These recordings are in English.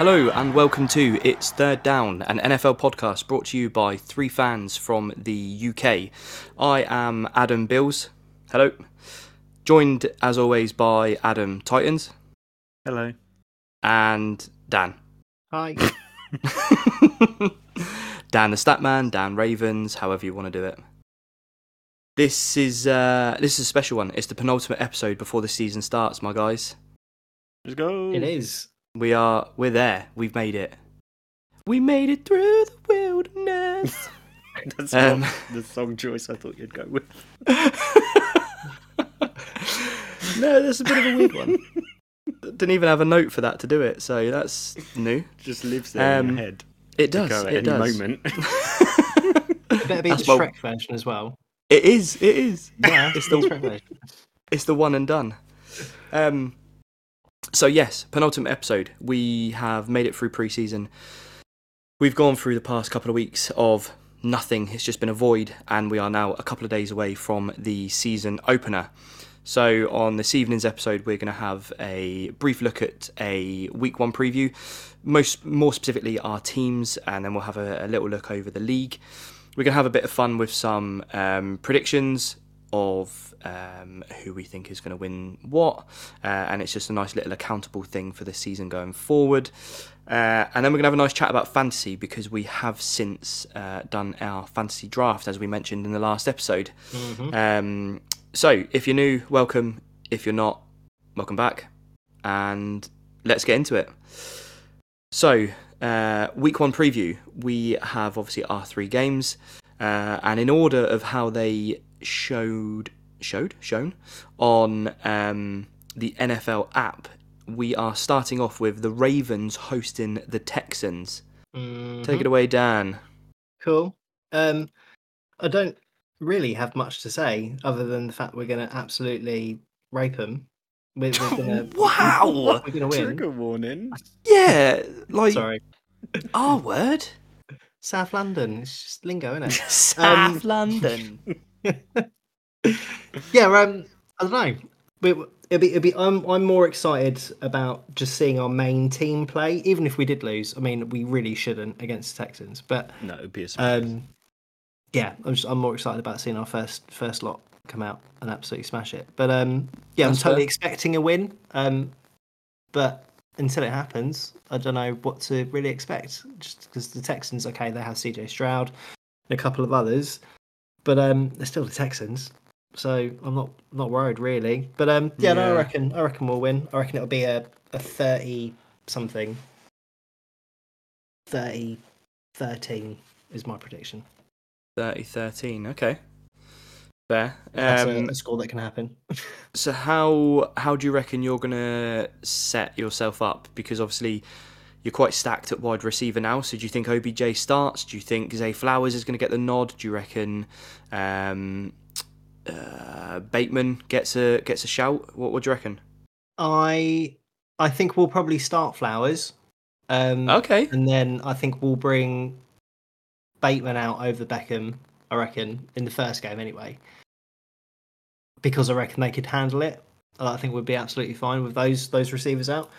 Hello and welcome to It's Third Down, an NFL podcast brought to you by three fans from the UK. I am Adam Bills. Hello. Joined as always by Adam Titans Hello. and Dan. Hi. Dan the Statman, Dan Ravens, however you want to do it. This is uh, this is a special one. It's the penultimate episode before the season starts, my guys. Let's go. it is. We are we're there. We've made it. We made it through the wilderness. That's Um, not the song choice I thought you'd go with. no, that's a bit of a weird one. Didn't even have a note for that to do it, so that's new. Just lives there in Um, your head. It does. at It any does. moment. It better be That's the what- Shrek version as well. It is. It is. Yeah, It's the the Shrek version. it's the one and done. Um, so yes, penultimate episode. We have made it through preseason. We've gone through the past couple of weeks of nothing. It's just been a void, and we are now a couple of days away from the season opener. So on this evening's episode, we're going to have a brief look at a week one preview, most more specifically our teams, and then we'll have a, a little look over the league. We're going to have a bit of fun with some um, predictions of um, who we think is going to win what, uh, and it's just a nice little accountable thing for the season going forward. Uh, and then we're going to have a nice chat about fantasy because we have since uh, done our fantasy draft, as we mentioned in the last episode. Um, so if you're new, welcome. If you're not, welcome back. And let's get into it. So, uh, week one preview, we have obviously our three games, uh, and in order of how they showed, showed, shown on um, the NFL app, we are starting off with the Ravens hosting the Texans. Mhm. Take it away, Dan. Cool. Um, I don't really have much to say other than the fact we're going to absolutely rape them. We're, we're gonna, Wow! We're going to win. Trigger warning. Yeah, like Sorry. our word. South London. It's just lingo, isn't it? South London. yeah, um, I don't know. We, it'd be, it'd be, I'm, I'm more excited about just seeing our main team play, even if we did lose. I mean, we really shouldn't against the Texans, but No, it'd be a surprise. um, yeah, I'm, just, I'm more excited about seeing our first first lot come out and absolutely smash it. But um, yeah, That's I'm totally fair. expecting a win. Um, but until it happens, I don't know what to really expect. Just because the Texans, okay, they have CJ Stroud and a couple of others, but um, they're still the Texans. So I'm not not worried really. But um, yeah, no, I reckon I reckon we'll win. I reckon it'll be a, a thirty something. 30 13 is my prediction. 30 13. Okay. Fair. That's a- Um, a, score that can happen. so how how do you reckon you're gonna set yourself up? Because obviously you're quite stacked at wide receiver now. So do you think OBJ starts? Do you think Zay Flowers is going to get the nod? Do you reckon um, uh, Bateman gets a gets a shout? What would you reckon? I I think we'll probably start Flowers. Um, Okay. And then I think we'll bring Bateman out over Beckham, I reckon, in the first game anyway. Because I reckon they could handle it. I think we'd be absolutely fine with those those receivers out.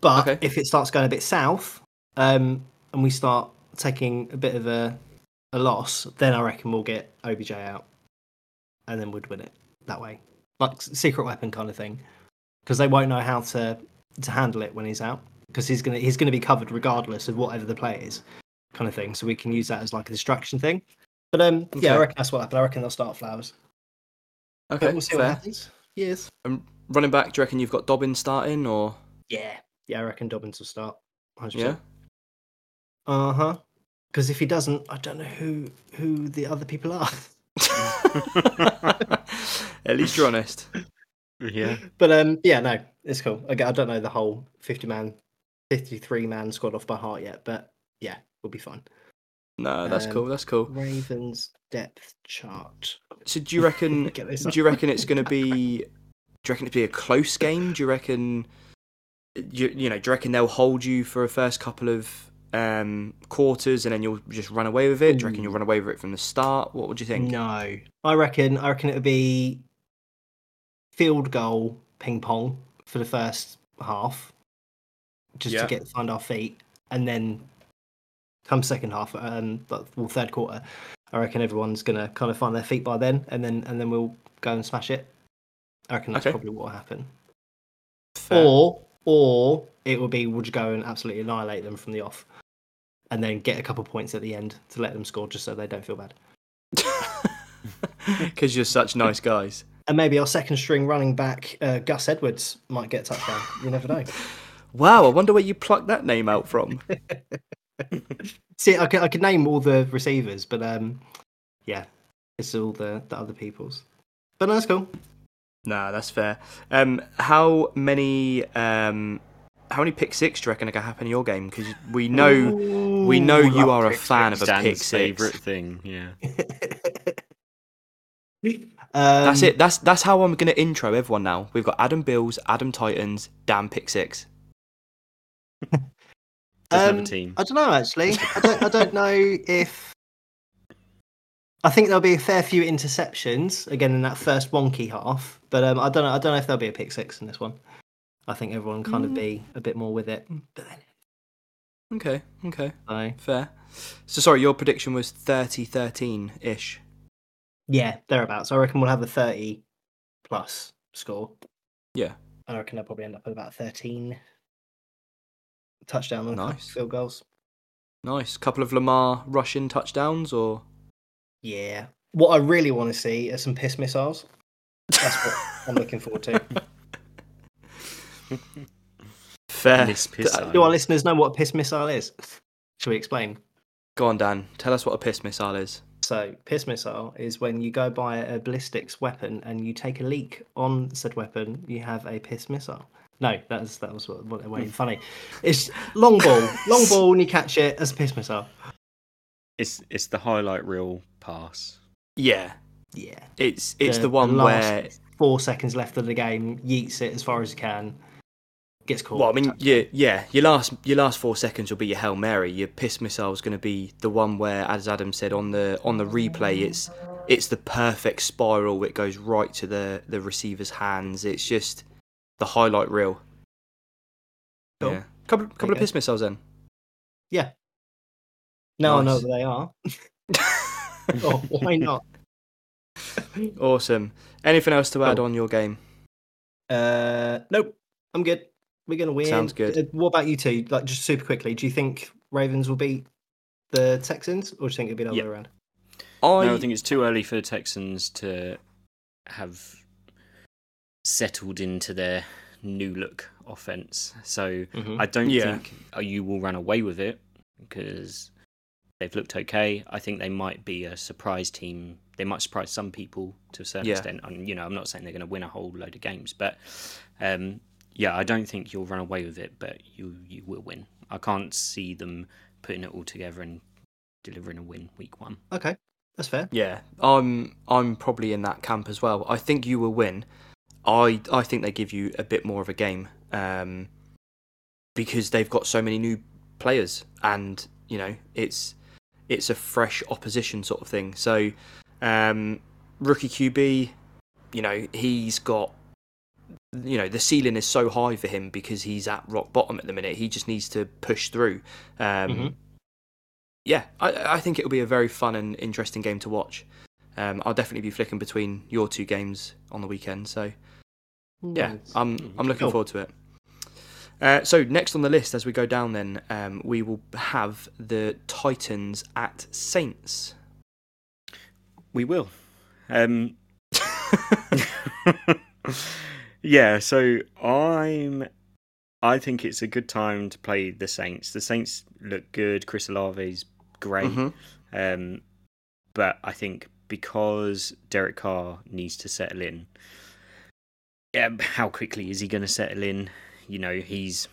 But Okay. if it starts going a bit south, um, and we start taking a bit of a a loss, then I reckon we'll get OBJ out, and then we'd win it that way, like secret weapon kind of thing, because they won't know how to to handle it when he's out, because he's gonna he's gonna be covered regardless of whatever the play is, kind of thing. So we can use that as like a distraction thing. But um, yeah, I reckon that's what happened. I reckon they'll start flowers. Okay. But we'll see what happens. Yes. And running back, do you reckon you've got Dobbin starting or Yeah. Yeah, I reckon Dobbins will start. 100%. yeah? Uh huh. Because if he doesn't, I don't know who who the other people are. At least you're honest. yeah. But um, yeah, no, it's cool. I, I don't know the whole fifty man, fifty three man squad off by heart yet, but yeah, we'll be fine. No, that's Um, cool. That's cool. Ravens depth chart. So do you reckon? Do you reckon it's going to be? Do you reckon it'd be a close game? Do you reckon? You, you know, do you reckon they'll hold you for a first couple of um, quarters and then you'll just run away with it? Do you reckon you'll run away with it from the start? What would you think? No, I reckon. I reckon it would be field goal ping pong for the first half, just Yeah. to get find our feet, and then come second half, um, well, third quarter, I reckon everyone's gonna kind of find their feet by then, and then and then we'll go and smash it. I reckon that's Okay. probably what will happen. Fair. Or or it will be we'll just go and absolutely annihilate them from the off, and then get a couple points at the end to let them score, just so they don't feel bad. Because you're such nice guys. And maybe our second string running back, uh, Gus Edwards, might get a touchdown. You never know. Wow, I wonder where you plucked that name out from. See, I could, I could name all the receivers, but um, yeah, it's all the, the other people's. But no, that's cool. Nah, that's fair. Um, how many um, how many pick six do you reckon are gonna happen in your game? Because we know we know you are a pick fan of a Stan's pick six. favourite thing. Yeah. Um, That's it. That's that's how I'm gonna intro everyone now. We've got Adam Bills, Adam Titans, Dan Pick Six. Doesn't have Um, a team. I don't know actually. I don't. I don't know if. I think there'll be a fair few interceptions again in that first wonky half, but um, I don't know. I don't know if there'll be a pick six in this one. I think everyone kind of Mm. be a bit more with it. But then, Okay, okay, so, fair. So sorry, your prediction was 30-13 ish. yeah, thereabouts. I reckon we'll have a thirty plus score. Yeah. I reckon I'll probably end up at about thirteen touchdown and Nice. field goals. Nice. Couple of Lamar rushing touchdowns, or Yeah. What I really want to see are some piss missiles. That's what I'm looking forward to. fair. Miss piss D- Do our listeners know what a piss missile is? Shall we explain? Go on, Dan. Tell us what a piss missile is. So, piss missile is when you go buy a ballistics weapon and you take a leak on said weapon, you have a piss missile. No, that's that was what, what they're waiting hmm. funny. It's long ball, long ball, and you catch it as a piss missile. It's it's the highlight reel pass. Yeah, Yeah, it's it's the, one last where. four seconds left of the game, yeets it as far as you can, gets caught. Well, I mean, yeah, yeah. Your last your last four seconds will be your hail mary. Your piss missile is going to be the one where, as Adam said on the on the replay, it's it's the perfect spiral. It goes right to the the receiver's hands. It's just the highlight reel. Cool. Yeah. Couple couple of go. piss missiles then. yeah. Now I know Nice. what they are. oh, why not? awesome. Anything else to add Cool. on your game? Uh, nope, I'm good. We're gonna win. Sounds good. Uh, What about you two? Like, just super quickly, do you think Ravens will beat the Texans, or do you think it'll be the other Yeah. way around? I, No, I think it's too early for the Texans to have settled into their new look offense. So Mhm. I don't Yeah. think uh, you will run away with it because they've looked okay. I think they might be a surprise team. They might surprise some people to a certain Yeah. extent. And you know, I'm not saying they're going to win a whole load of games, but um, yeah, I don't think you'll run away with it, but you you will win. I can't see them putting it all together and delivering a win week one. Okay, that's fair. Yeah, I'm I'm probably in that camp as well. I think you will win. I I think they give you a bit more of a game um, because they've got so many new players, and you know it's it's a fresh opposition sort of thing. So um, rookie QB, you know he's got you know the ceiling is so high for him because he's at rock bottom at the minute. He just needs to push through. Um, Mhm. Yeah, I, I think it'll be a very fun and interesting game to watch. Um, I'll definitely be flicking between your two games on the weekend. So yeah, I'm I'm looking forward to it. Uh, so next on the list, as we go down, then um, we will have the Titans at Saints. We will. Um, yeah, so I'm. I think it's a good time to play the Saints. The Saints look good. Chris Olave's great. Mhm. Um, but I think because Derek Carr needs to settle in, yeah, how quickly is he going to settle in? You know, he's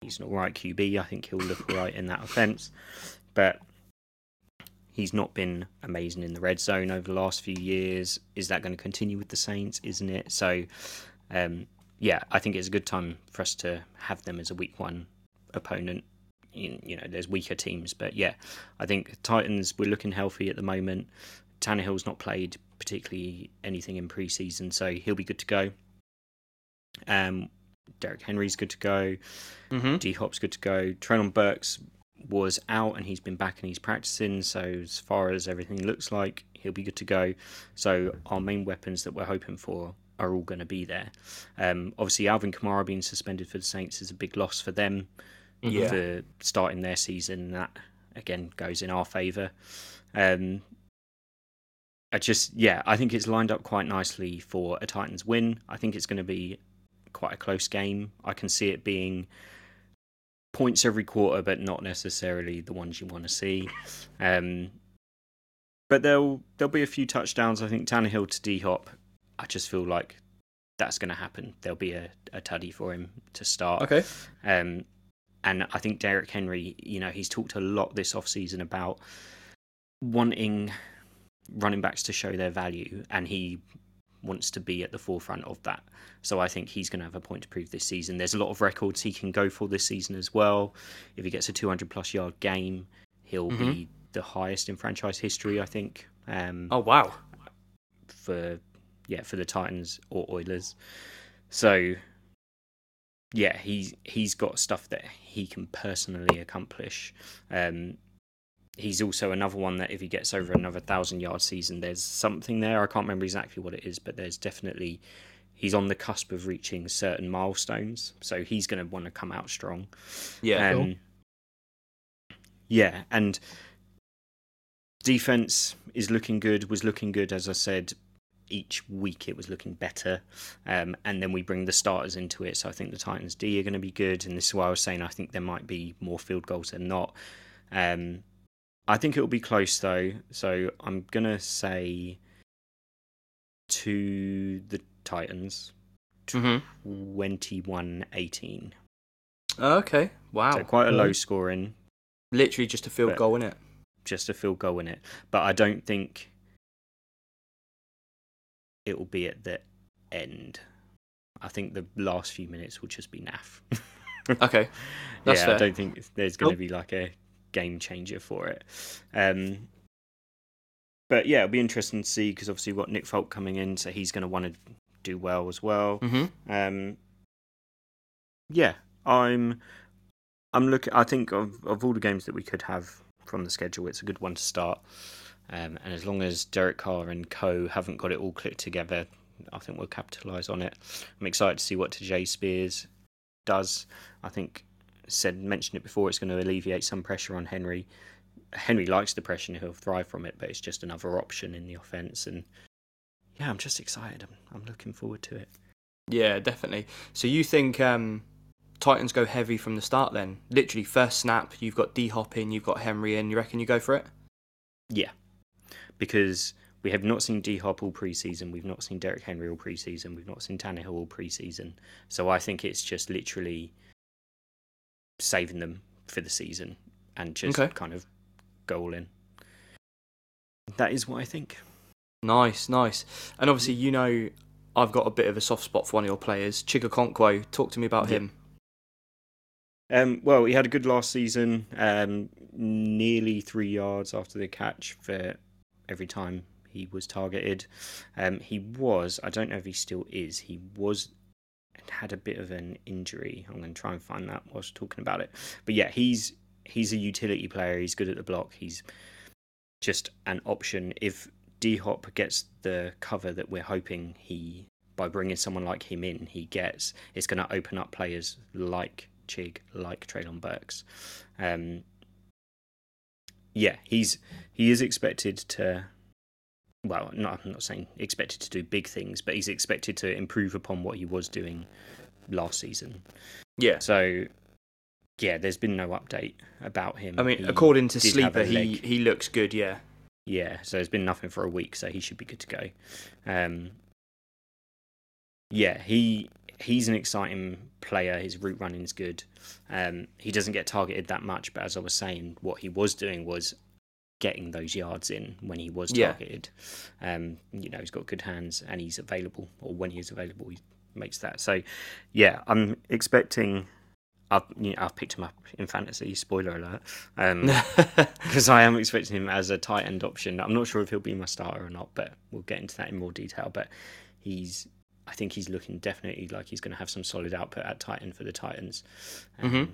he's an all right QB. I think he'll look right in that offense, but he's not been amazing in the red zone over the last few years. Is that going to continue with the Saints? Isn't it? So, um, yeah, I think it's a good time for us to have them as a week one opponent. You, you know, there's weaker teams, but yeah, I think Titans we're looking healthy at the moment. Tannehill's not played particularly anything in preseason, so he'll be good to go. Um, Derrick Henry's good to go. Mm-hmm. D Hop's good to go. Treylon Burks was out and he's been back and he's practicing. So as far as everything looks like, he'll be good to go. So our main weapons that we're hoping for are all going to be there. Um, obviously, Alvin Kamara being suspended for the Saints is a big loss for them Yeah. for starting their season. That again goes in our favour. Um, I just yeah, I think it's lined up quite nicely for a Titans win. I think it's going to be quite a close game. I can see it being points every quarter, but not necessarily the ones you want to see. Um, but there'll there'll be a few touchdowns. I think Tannehill to D Hop. I just feel like that's going to happen. There'll be a, a tuddy for him to start. Okay. Um, and I think Derrick Henry, you know, he's talked a lot this offseason about wanting running backs to show their value, and he wants to be at the forefront of that. So I think he's going to have a point to prove this season. There's a lot of records he can go for this season as well. If he gets a 200 plus yard game, he'll Mhm. be the highest in franchise history, I think. Um, Oh wow. for yeah for the Titans or Oilers. So yeah, he's he's got stuff that he can personally accomplish. Um, he's also another one that if he gets over another thousand yard season, there's something there. I can't remember exactly what it is, but there's definitely he's on the cusp of reaching certain milestones. So he's going to want to come out strong. Yeah. Cool. Um, Yeah, and defense is looking good. Was looking good, as I said. Each week it was looking better, um, and then we bring the starters into it. So I think the Titans D are going to be good, and this is why I was saying I think there might be more field goals than not. Um, I think it will be close though, so I'm gonna say to the Titans, Mm-hmm. 21-18. Okay. Wow. So quite a low scoring, Literally just a field goal in it. just a field goal in it. But I don't think it will be at the end. I think the last few minutes will just be naff. Okay. That's yeah, fair. I don't think there's going to Cool. be like a game changer for it. Um, but yeah, it'll be interesting to see because obviously we've got Nick Folk coming in, so he's going to want to do well as well. Mm-hmm. Um, yeah, I'm. I'm looking. I think of of all the games that we could have from the schedule, it's a good one to start. Um, and as long as Derek Carr and Co haven't got it all clicked together, I think we'll capitalise on it. I'm excited to see what Jay Spears does. I think said mentioned it before. It's going to alleviate some pressure on Henry. Henry likes the pressure and he'll thrive from it, but it's just another option in the offense. And yeah, I'm just excited. I'm, I'm looking forward to it. Yeah, definitely. So you think um, Titans go heavy from the start then? Literally first snap, you've got D Hop in, you've got Henry in. You reckon you go for it? Yeah, because we have not seen D Hop all preseason. We've not seen Derrick Henry all preseason. We've not seen Tannehill all preseason. So I think it's just literally saving them for the season and just Okay. kind of go all in. That is what I think. Nice, nice. And obviously, you know, I've got a bit of a soft spot for one of your players, Chig Okonkwo. Talk to me about Yeah. him. Um, well, he had a good last season, um, nearly three yards after the catch for every time he was targeted. Um, he was, I don't know if he still is, he was had a bit of an injury. I'm going to try and find that whilst talking about it. But yeah, he's he's a utility player. He's good at the block. He's just an option if D Hop gets the cover that we're hoping he by bringing someone like him in he gets. It's going to open up players like Chig, like Treylon Burks. Um, yeah, he's he is expected to. Well, not, I'm not saying expected to do big things, but he's expected to improve upon what he was doing last season. Yeah. So, yeah, there's been no update about him. I mean, He according to Sleeper, he, he looks good, yeah. Yeah, so there's been nothing for a week, so he should be good to go. Um, yeah, he he's an exciting player. His route running is good. Um, he doesn't get targeted that much, but as I was saying, what he was doing was getting those yards in when he was Yeah. targeted. Um, you know, he's got good hands and he's available, or when he is available, he makes that. So, yeah, I'm expecting. I've you know, I've picked him up in fantasy. Spoiler alert. Um, because I am expecting him as a tight end option. I'm not sure if he'll be my starter or not, but we'll get into that in more detail. But he's I think he's looking definitely like he's going to have some solid output at Titan for the Titans. Mhm.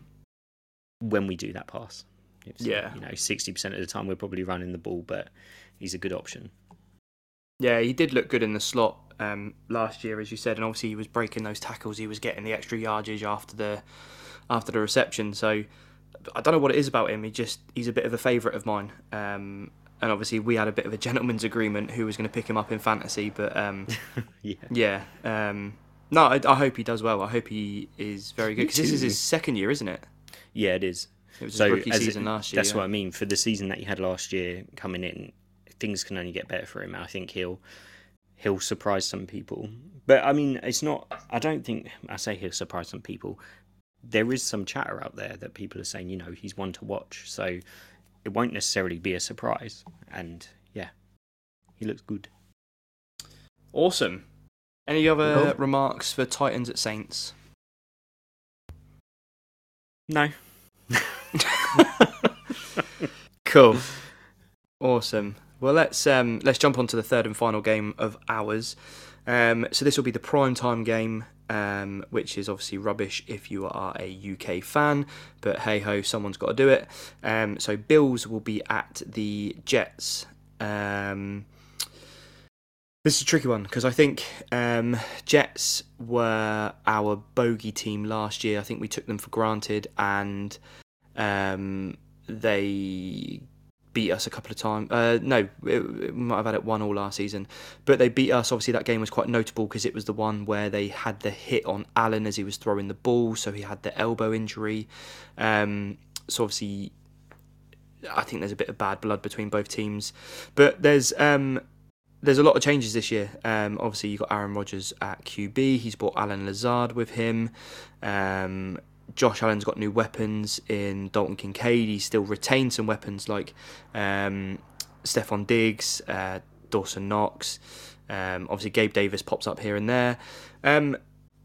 When we do that pass, It's, Yeah. you know, sixty percent of the time we're probably running the ball, but he's a good option. Yeah, he did look good in the slot um, last year, as you said, and obviously he was breaking those tackles. He was getting the extra yardage after the after the reception. So I don't know what it is about him. He just he's a bit of a favourite of mine. Um, and obviously we had a bit of a gentleman's agreement who was going to pick him up in fantasy, but um, yeah, yeah. Um, no, I, I hope he does well. I hope he is very good because this is his second year, isn't it? yeah, it is. It was his So rookie as it- last year. That's yeah. what I mean. For the season that he had last year coming in, things can only get better for him. I think he'll he'll surprise some people. But I mean, it's not. I don't think I say he'll surprise some people. There is some chatter out there that people are saying, you know, he's one to watch. So it won't necessarily be a surprise. And yeah, he looks good. Awesome. Any other Cool. remarks for Titans at Saints? No, Cool. Awesome. Well, let's um, let's jump on to the third and final game of ours. Um, so this will be the prime time game, um, which is obviously rubbish if you are a UK fan. But hey ho, someone's got to do it. Um, so Bills will be at the Jets. Um, this is a tricky one because I think um, Jets were our bogey team last year. I think we took them for granted, and um, they beat us a couple of times. Uh, no, it might have had it one all last season, but they beat us. Obviously, that game was quite notable because it was the one where they had the hit on Allen as he was throwing the ball, so he had the elbow injury. Um, so obviously, I think there's a bit of bad blood between both teams, but there's um, there's a lot of changes this year. Um, obviously, you've got Aaron Rodgers at QB. He's brought Allen Lazard with him. Um, Josh Allen's got new weapons in Dalton Kincaid. He still retained some weapons like um, Stefon Diggs, uh, Dawson Knox. Um, obviously, Gabe Davis pops up here and there. Um,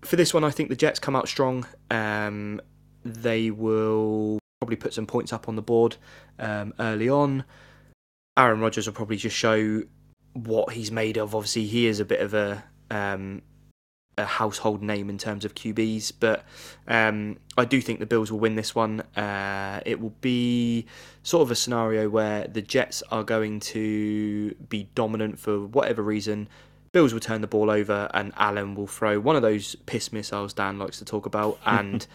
for this one, I think the Jets come out strong. Um, they will probably put some points up on the board um, early on. Aaron Rodgers will probably just show what he's made of. Obviously, he is a bit of a um, a household name in terms of QBs, but um, I do think the Bills will win this one. Uh, it will be sort of a scenario where the Jets are going to be dominant for whatever reason. Bills will turn the ball over, and Allen will throw one of those piss missiles Dan likes to talk about, and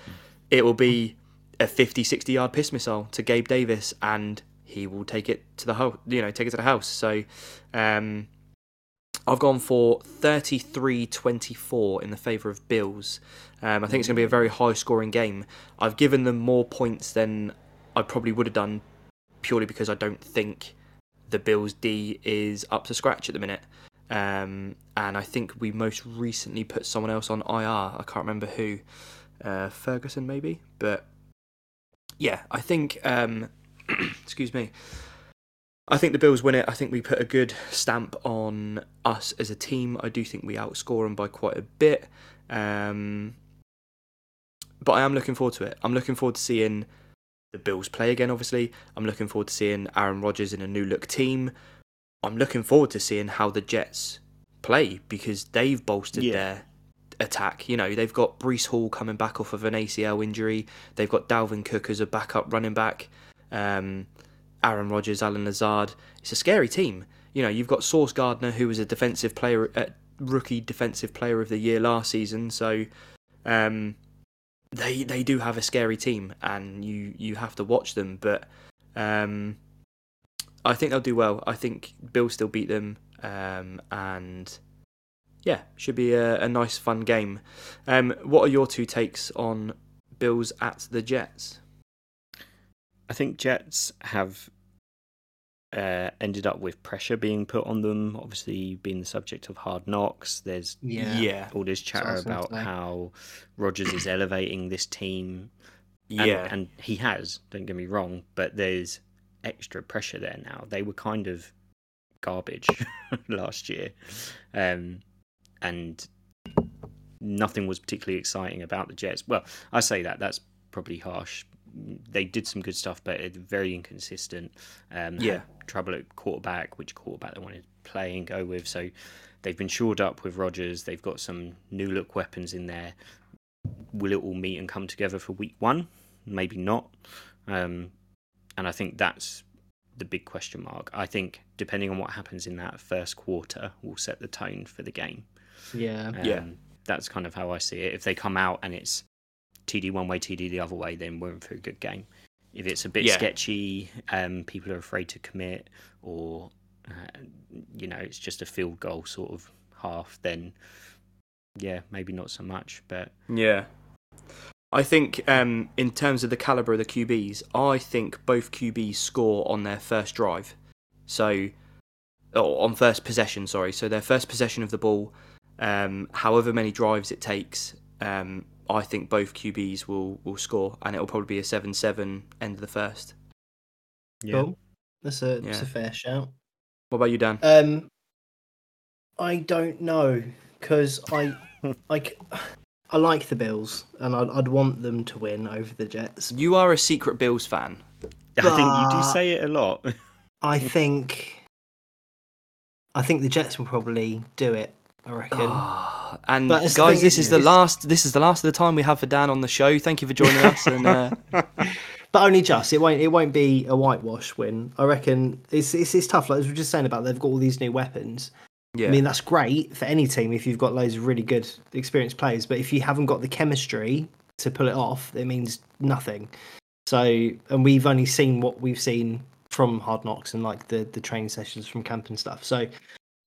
it will be a 50, 60 yard piss missile to Gabe Davis, and he will take it to the house. You know, take it to the house. So. Um, I've gone for 33-24 in the favour of Bills. Um, I think it's going to be a very high-scoring game. I've given them more points than I probably would have done, purely because I don't think the Bills D is up to scratch at the minute. Um, and I think we most recently put someone else on IR. I can't remember who, uh, Ferguson maybe. But yeah, I think. Um, excuse me. I think the Bills win it. I think we put a good stamp on us as a team. I do think we outscore them by quite a bit. Um, but I am looking forward to it. I'm looking forward to seeing the Bills play again, obviously. I'm looking forward to seeing Aaron Rodgers in a new look team. I'm looking forward to seeing how the Jets play because they've bolstered Yeah. their attack. You know, they've got Breece Hall coming back off of an ACL injury. They've got Dalvin Cook as a backup running back. Um, Aaron Rodgers, Allen Lazard. It's a scary team. You know, you've got Sauce Gardner, who was a defensive player, uh, rookie defensive player of the year last season. So, um, they they do have a scary team, and you you have to watch them. But um, I think they'll do well. I think Bill still beat them, um, and yeah, should be a, a nice fun game. Um, what are your two takes on Bills at the Jets? I think Jets have uh, ended up with pressure being put on them. Obviously, being the subject of hard knocks. There's Yeah. yeah, all this That's what I chatter was about say. how Rodgers is elevating this team. And, yeah. and he has. Don't get me wrong, but there's extra pressure there now. They were kind of garbage last year, um, and nothing was particularly exciting about the Jets. Well, I say that that's probably harsh. They did some good stuff, but it's very inconsistent. Um, Yeah. trouble at quarterback, which quarterback they wanted to play and go with. So they've been shored up with Rodgers. They've got some new look weapons in there. Will it all meet and come together for week one? Maybe not. Um, and I think that's the big question mark. I think depending on what happens in that first quarter will set the tone for the game. Yeah. Um, Yeah. That's kind of how I see it. If they come out and it's TD one way, TD the other way, then we're in for a good game. If it's a bit Yeah. sketchy, um, people are afraid to commit, or uh, you know, it's just a field goal sort of half, then yeah, maybe not so much. But Yeah. I think um, in terms of the caliber of the QBs, I think both QBs score on their first drive. So, or on first possession, sorry. So their first possession of the ball, um, however many drives it takes, um, I think both QBs will, will score, and it'll probably be a 7 7 end of the first. yeah, Cool. That's a that's Yeah. a fair shout. What about you, Dan? Um, I don't know because I, like, I like the Bills and I'd, I'd want them to win over the Jets. You are a secret Bills fan. I think you do say it a lot. I think, I think the Jets will probably do it. I reckon. Ah, and But guys, thing, this is the it's- last. This is the last of the time we have for Dan on the show. Thank you for joining us. And uh, but only just. It won't. It won't be a whitewash win. I reckon it's it's, it's tough. Like as we were just saying about, they've got all these new weapons. yeah, I mean, that's great for any team if you've got loads of really good, experienced players. But if you haven't got the chemistry to pull it off, it means nothing. So, and we've only seen what we've seen from Hard Knocks and like the the training sessions from camp and stuff. So,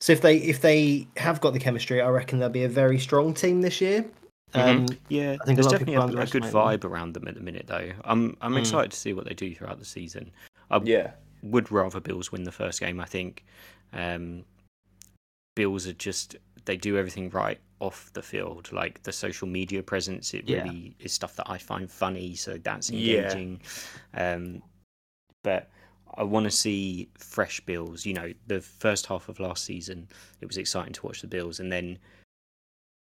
so if they if they have got the chemistry, I reckon they'll be a very strong team this year. Um, Yeah, I think there's lot definitely a, a good underestimate vibe around them at the minute, though. I'm I'm Mm. excited to see what they do throughout the season. I yeah, would rather Bills win the first game. I think um, Bills are just they do everything right off the field, like the social media presence. It Yeah. really is stuff that I find funny, so that's Yeah. engaging. Um, but I want to see fresh Bills. You know, the first half of last season, it was exciting to watch the Bills, and then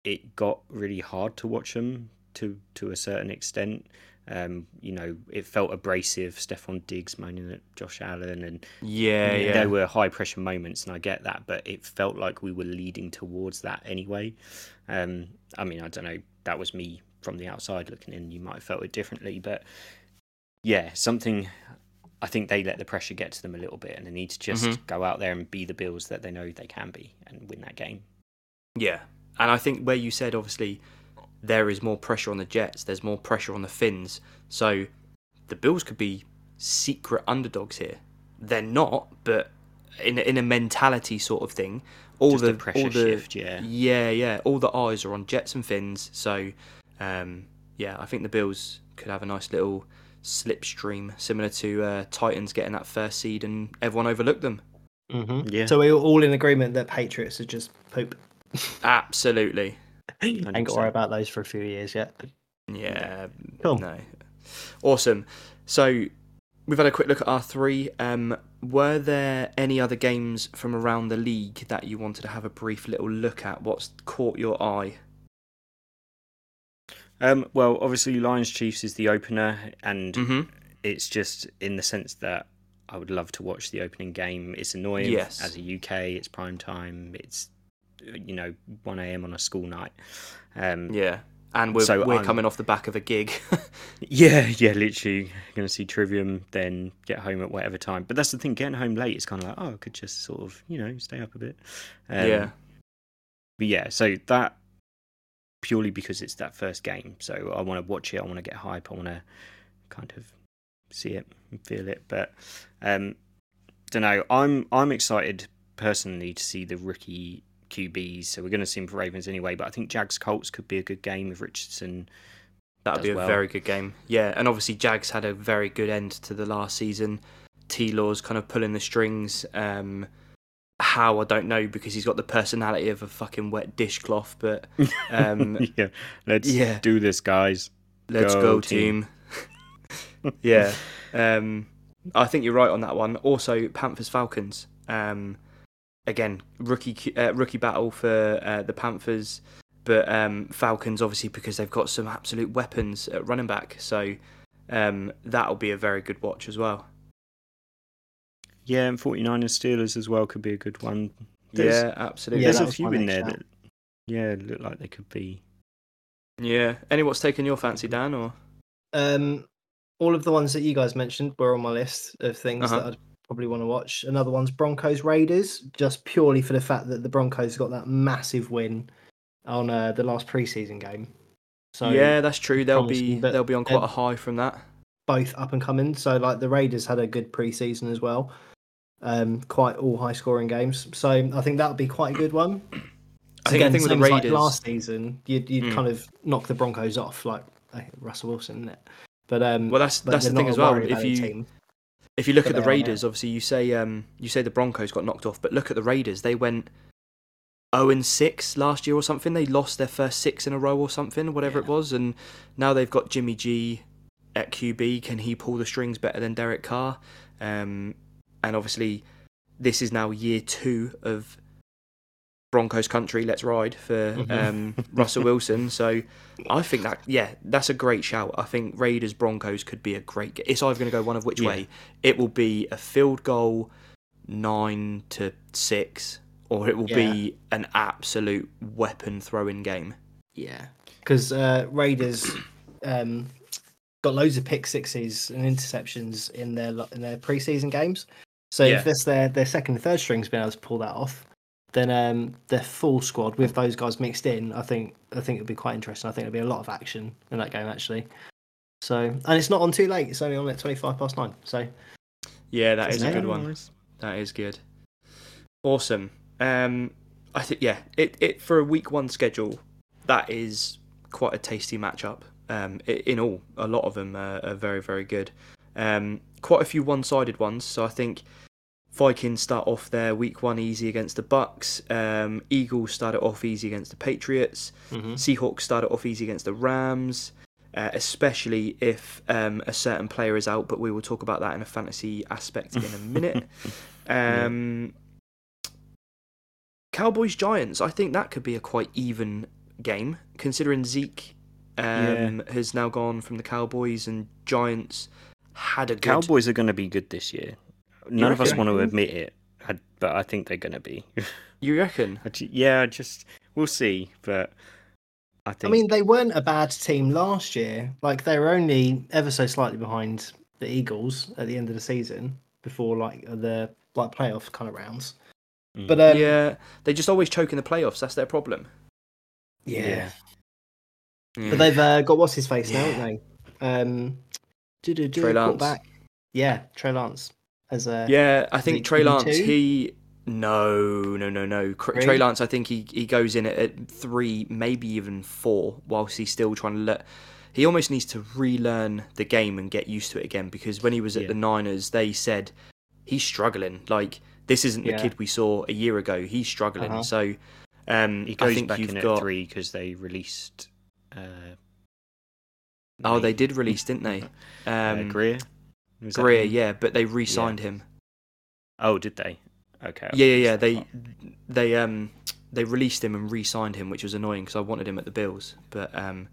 it got really hard to watch them to to a certain extent. Um, you know, it felt abrasive. Stefon Diggs moaning at Josh Allen, and yeah, yeah. there were high pressure moments, and I get that, but it felt like we were leading towards that anyway. Um, I mean, I don't know. That was me from the outside looking in. You might have felt it differently, but yeah, something. I think they let the pressure get to them a little bit, and they need to just Mhm. go out there and be the Bills that they know they can be and win that game. Yeah, and I think where you said obviously there is more pressure on the Jets, there's more pressure on the Fins. So the Bills could be secret underdogs here. They're not, but in a, in a mentality sort of thing, all Just the pressure all the, shift, yeah. yeah, yeah, all the eyes are on Jets and Fins. So um, yeah, I think the Bills could have a nice little slipstream similar to uh, Titans getting that first seed and everyone overlooked them. mhm. Yeah. So we're all in agreement that Patriots are just poop. Absolutely. Ain't got to worry about those for a few years yet. Yeah. Cool. No. Awesome. So we've had a quick look at our three. Um, were there any other games from around the league that you wanted to have a brief little look at? What's caught your eye? Um, well, obviously, Lions Chiefs is the opener, and Mm-hmm. it's just in the sense that I would love to watch the opening game. It's annoying Yes. as a UK. It's prime time. It's you know one a.m. on a school night. Um, Yeah. And we're So we're I'm- coming off the back of a gig. yeah, yeah, literally going to see Trivium, then get home at whatever time. But that's the thing, getting home late is kind of like, oh, I could just sort of you know stay up a bit. Um, yeah. But yeah, so that purely because it's that first game. So I want to watch it. I want to get hype. I want to kind of see it and feel it. But um, don't know. I'm I'm excited personally to see the rookie QBs. So we're going to see them for Ravens anyway. But I think Jags Colts could be a good game if Richardson. That would be a well. very good game. Yeah, and obviously Jags had a very good end to the last season. T Law's kind of pulling the strings. Um, how I don't know because he's got the personality of a fucking wet dishcloth, but um, yeah, let's yeah. do this, guys. let's Go, go, team. team. yeah, um, I think you're right on that one. Also, Panthers Falcons. Um, again, rookie uh, rookie battle for uh, the Panthers, but um, Falcons obviously because they've got some absolute weapons at running back. So um, that'll be a very good watch as well. Yeah, and 49ers Steelers as well could be a good one. There's- Yeah, absolutely. Yeah, There's a few in there that, yeah, look like they could be. Yeah. Any what's taken your fancy, Dan? Or Um, all of the ones that you guys mentioned were on my list of things Uh-huh. that I'd probably want to watch. Another one's Broncos Raiders, just purely for the fact that the Broncos got that massive win on uh, the last preseason game. So yeah, that's true. They'll be they'll be on quite a high from that. both up and coming. So like the Raiders had a good preseason as well. Um, quite all high scoring games. So I think that would be quite a good one. I think the Again, thing with the as, like, last season, you'd you'd Mm. kind of knock the Broncos off like Russell Wilson, isn't it? But um, Well, that's that's the thing as well. If you team. if you look at the they are. Raiders, obviously you say um you say the Broncos got knocked off, but look at the Raiders. They went zero and six last year or something. They lost their first six in a row or something, whatever it was, and now they've got Jimmy G at QB. Can he pull the strings better than Derek Carr? Um, and obviously, this is now year two of Broncos country. Let's ride for Mhm. um, Russell Wilson. So I think that yeah, that's a great shout. I think Raiders Broncos could be a great. It's either going to go one of which Yeah. way. It will be a field goal, nine to six, or it will be an absolute weapon throwing game. Yeah, because uh, Raiders um, got loads of pick sixes and interceptions in their in their preseason games. So Yeah. if that's their their second and third strings being able to pull that off, then um, their full squad with those guys mixed in, I think I think it'll be quite interesting. I think there'll be a lot of action in that game actually. So and it's not on too late. It's only on at twenty five past nine. So Yeah, that is a good one. That is good. Awesome. Um, I think yeah, it it for a week one schedule, that is quite a tasty matchup. Um, i- in all, a lot of them are, are very very good. Um, quite a few one sided ones. So I think Vikings start off their week one easy against the Bucks. Um, Eagles started off easy against the Patriots. Seahawks started off easy against the Rams, uh, especially if um, a certain player is out, but we will talk about that in a fantasy aspect in a minute. Um, Cowboys Giants, I think that could be a quite even game, considering Zeke um, has now gone from the Cowboys and Giants had a good. Cowboys are going to be good this year. None of us want to admit it, but I think they're going to be. You reckon? Yeah, just we'll see, but I think... I mean, they weren't a bad team last year. Like they were only ever so slightly behind the Eagles at the end of the season before like the like playoff kind of rounds. Mm. But um, yeah, they just always choke in the playoffs. That's their problem. yeah. Yeah. But they've uh, got what's his face now, Yeah. haven't they? Um, Trey Lance. quarterback. Yeah, Trey Lance as a Yeah, I think it Trey Lance. QB2? He no, no, no, no. Cr- Three? Trey Lance. I think he, he goes in at, at three, maybe even four, whilst he's still trying to let. He almost needs to relearn the game and get used to it again because when he was at Yeah. the Niners, they said he's struggling. Like this isn't the Yeah. kid we saw a year ago. He's struggling. Uh-huh. So um, he I goes think back you've in got. at three because they released. Uh, Oh, they did release, didn't they? uh, Um, Greer. Was Greer, yeah, but they re-signed him. Oh, did they? Okay. Yeah, yeah, yeah. They that they um they released him and re-signed him, which was annoying because I wanted him at the Bills. But um,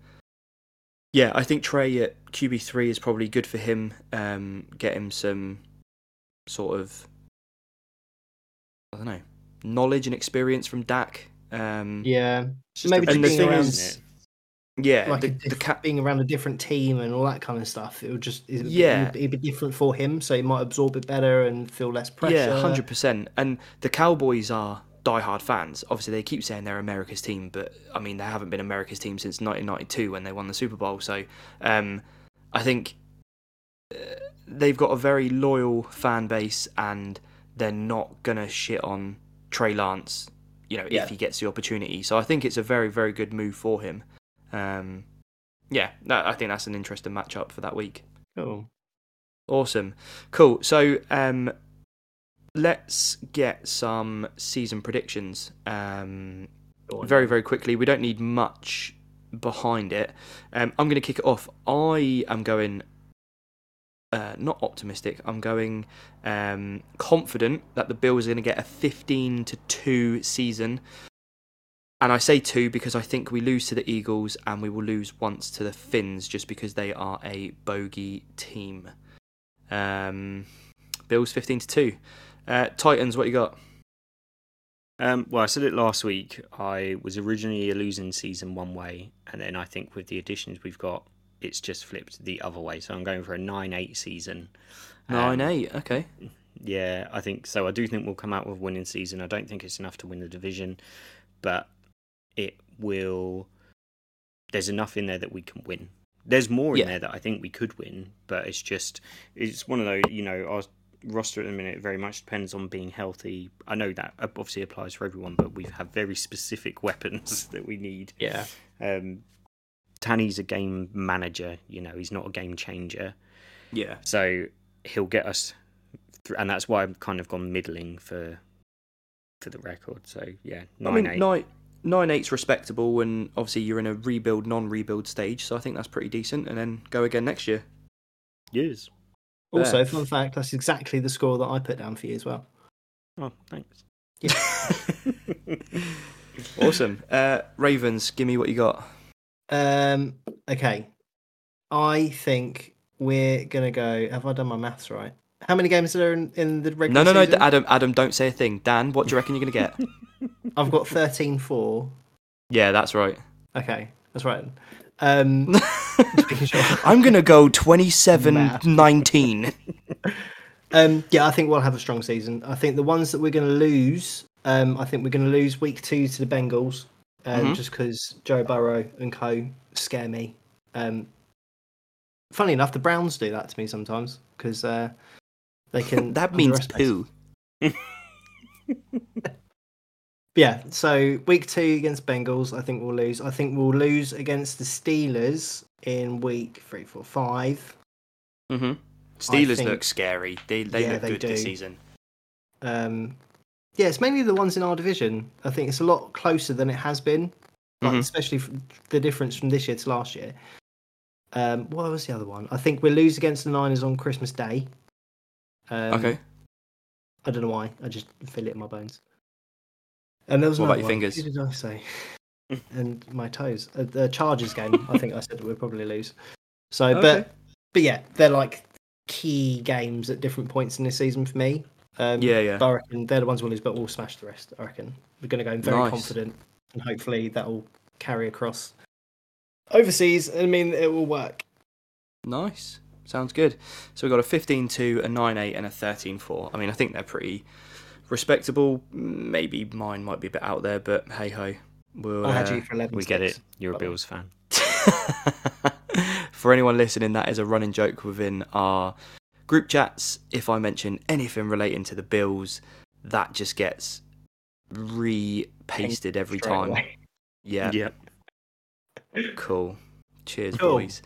yeah, I think Trey at QB three is probably good for him. Um, get him some sort of I don't know knowledge and experience from Dak. Um, yeah, maybe And the being thing around is- yeah, like the, the diff- cat. being around a different team and all that kind of stuff. It would just it would, Yeah. would, it'd be different for him, so he might absorb it better and feel less pressure. Yeah, hundred percent. And the Cowboys are diehard fans. Obviously, they keep saying they're America's team, but I mean, they haven't been America's team since 1992 when they won the Super Bowl. So, um, I think uh, they've got a very loyal fan base, and they're not gonna shit on Trey Lance. You know, Yeah. if he gets the opportunity. So I think it's a very, very good move for him. Um, yeah, that, I think that's an interesting matchup for that week. Cool. Awesome. Cool. So um let's get some season predictions. Um very, very quickly. We don't need much behind it. Um I'm gonna kick it off. I am going uh, not optimistic. I'm going um, confident that the Bills are going to get a 15 to two season, and I say two because I think we lose to the Eagles and we will lose once to the Fins just because they are a bogey team. Um, Bills 15 to two. Uh, Titans, what you got? Um, well, I said it last week. I was originally a losing season one way, and then I think with the additions we've got, it's just flipped the other way. So I'm going for a nine-eight season. Nine Um, eight. Okay. Yeah, I think so. I do think we'll come out with a winning season. I don't think it's enough to win the division, but it will. There's enough in there that we can win. There's more Yeah. in there that I think we could win, but it's just it's one of those. You know, our roster at the minute very much depends on being healthy. I know that obviously applies for everyone, but we have very specific weapons that we need. Yeah. Um, Tanny's a game manager. You know, he's not a game changer. Yeah. So he'll get us, through, and that's why I've kind of gone middling for for the record. So yeah, I mean, eight. nine nine eight's respectable, and obviously you're in a rebuild, non-rebuild stage, so I think that's pretty decent. And then go again next year. years. Also, fun fact, that's exactly the score that I put down for you as well. Oh, thanks. Yeah. awesome. Uh, Ravens, give me what you got. Um, okay. I think we're gonna go. Have I done my maths right? How many games are there in, in the regular No, no, no. Adam. Adam, don't say a thing. Dan, what do you reckon you're gonna get? I've got 13-4. yeah, that's right. Okay, that's right. Um, sure. I'm gonna go Math. 27-19. Um, yeah, I think we'll have a strong season. I think the ones that we're going to lose, um, I think we're going to lose week two to the Bengals, um, Mhm. just because Joe Burrow and co scare me. Um, funny enough, the Browns do that to me sometimes because uh, they can. that means poo. Yeah, so week two against Bengals, I think we'll lose. I think we'll lose against the Steelers in week three, four, five. Mm-hmm. Steelers think- look scary. They they Yeah, look they good this season. Um, yeah, it's mainly the ones in our division. I think it's a lot closer than it has been, like, Mhm. especially the difference from this year to last year. Um, what was the other one? I think we'll lose against the Niners on Christmas Day. Um, okay. I don't know why. I just feel it in my bones. And there was What about your one. fingers? Who did I say? and my toes. Uh, the Chargers game. I think I said we'll probably lose. So, Okay. but but yeah, they're like key games at different points in this season for me. Um, Yeah, yeah. but I reckon they're the ones we'll lose, but we'll smash the rest. I reckon we're going to go in very Nice. confident, and hopefully that will carry across overseas. I mean, it will work. Nice. Sounds good. So we've got a 15-2, a 9-8, and a 13-4. I mean, I think they're pretty respectable. Maybe mine might be a bit out there, but hey ho. We'll, I had uh, you for eleven. We get it. You're a by the way. Bills fan. For anyone listening, that is a running joke within our group chats. If I mention anything relating to the Bills, that just gets re-pasted every Straight time. away. Yeah, Yep. cool. Cheers, Cool. boys.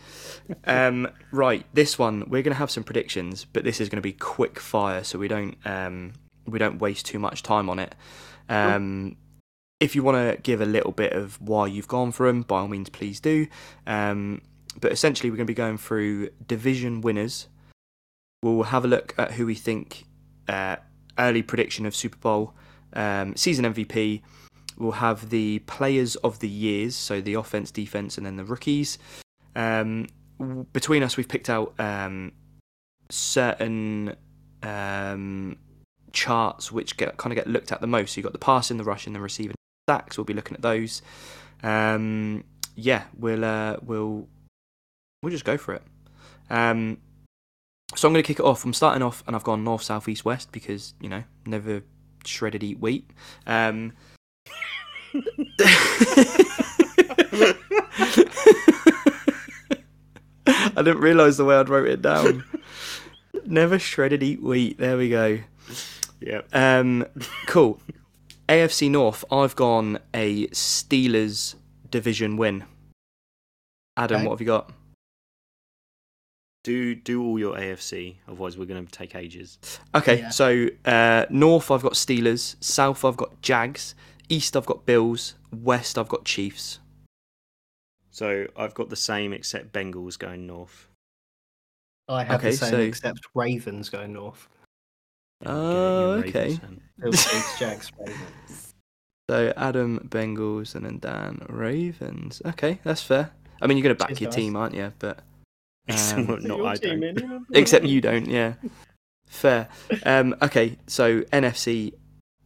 Um, right, this one we're going to have some predictions, but this is going to be quick fire, so we don't um, we don't waste too much time on it. Um, if you want to give a little bit of why you've gone for them, by all means, please do. Um, but essentially, we're going to be going through division winners. We'll have a look at who we think uh, early prediction of Super Bowl, um, season MVP. We'll have the players of the years, so the offense, defense, and then the rookies. Um, w- between us, we've picked out um, certain um, charts which get kind of get looked at the most. So you've got the passing, the rushing, the receiving stacks. We'll be looking at those. Um, yeah, we'll uh, we'll we'll just go for it. Um, so I'm going to kick it off. I'm starting off, and I've gone north, south, east, west because you know never shredded eat wheat. Um, I didn't realise the way I'd wrote it down. Never shredded eat wheat. There we go. Yep. Um, cool. AFC North. I've gone a Steelers division win. Adam, Okay. what have you got? Do do all your AFC, otherwise we're going to take ages. Okay, Yeah. so uh, North I've got Steelers, South I've got Jags, East I've got Bills, West I've got Chiefs. So I've got the same except Bengals going north. I have Okay, the same, so- except Ravens going north. Yeah, Oh, get it, you're a Ravens okay. fan. Jags, Ravens. So Adam Bengals and then Dan Ravens. Okay, that's fair. I mean, you're going to back Cheers, your guys. team, aren't you? But Except Um, not I don't. except you don't, yeah. Fair. Um, okay, so NFC.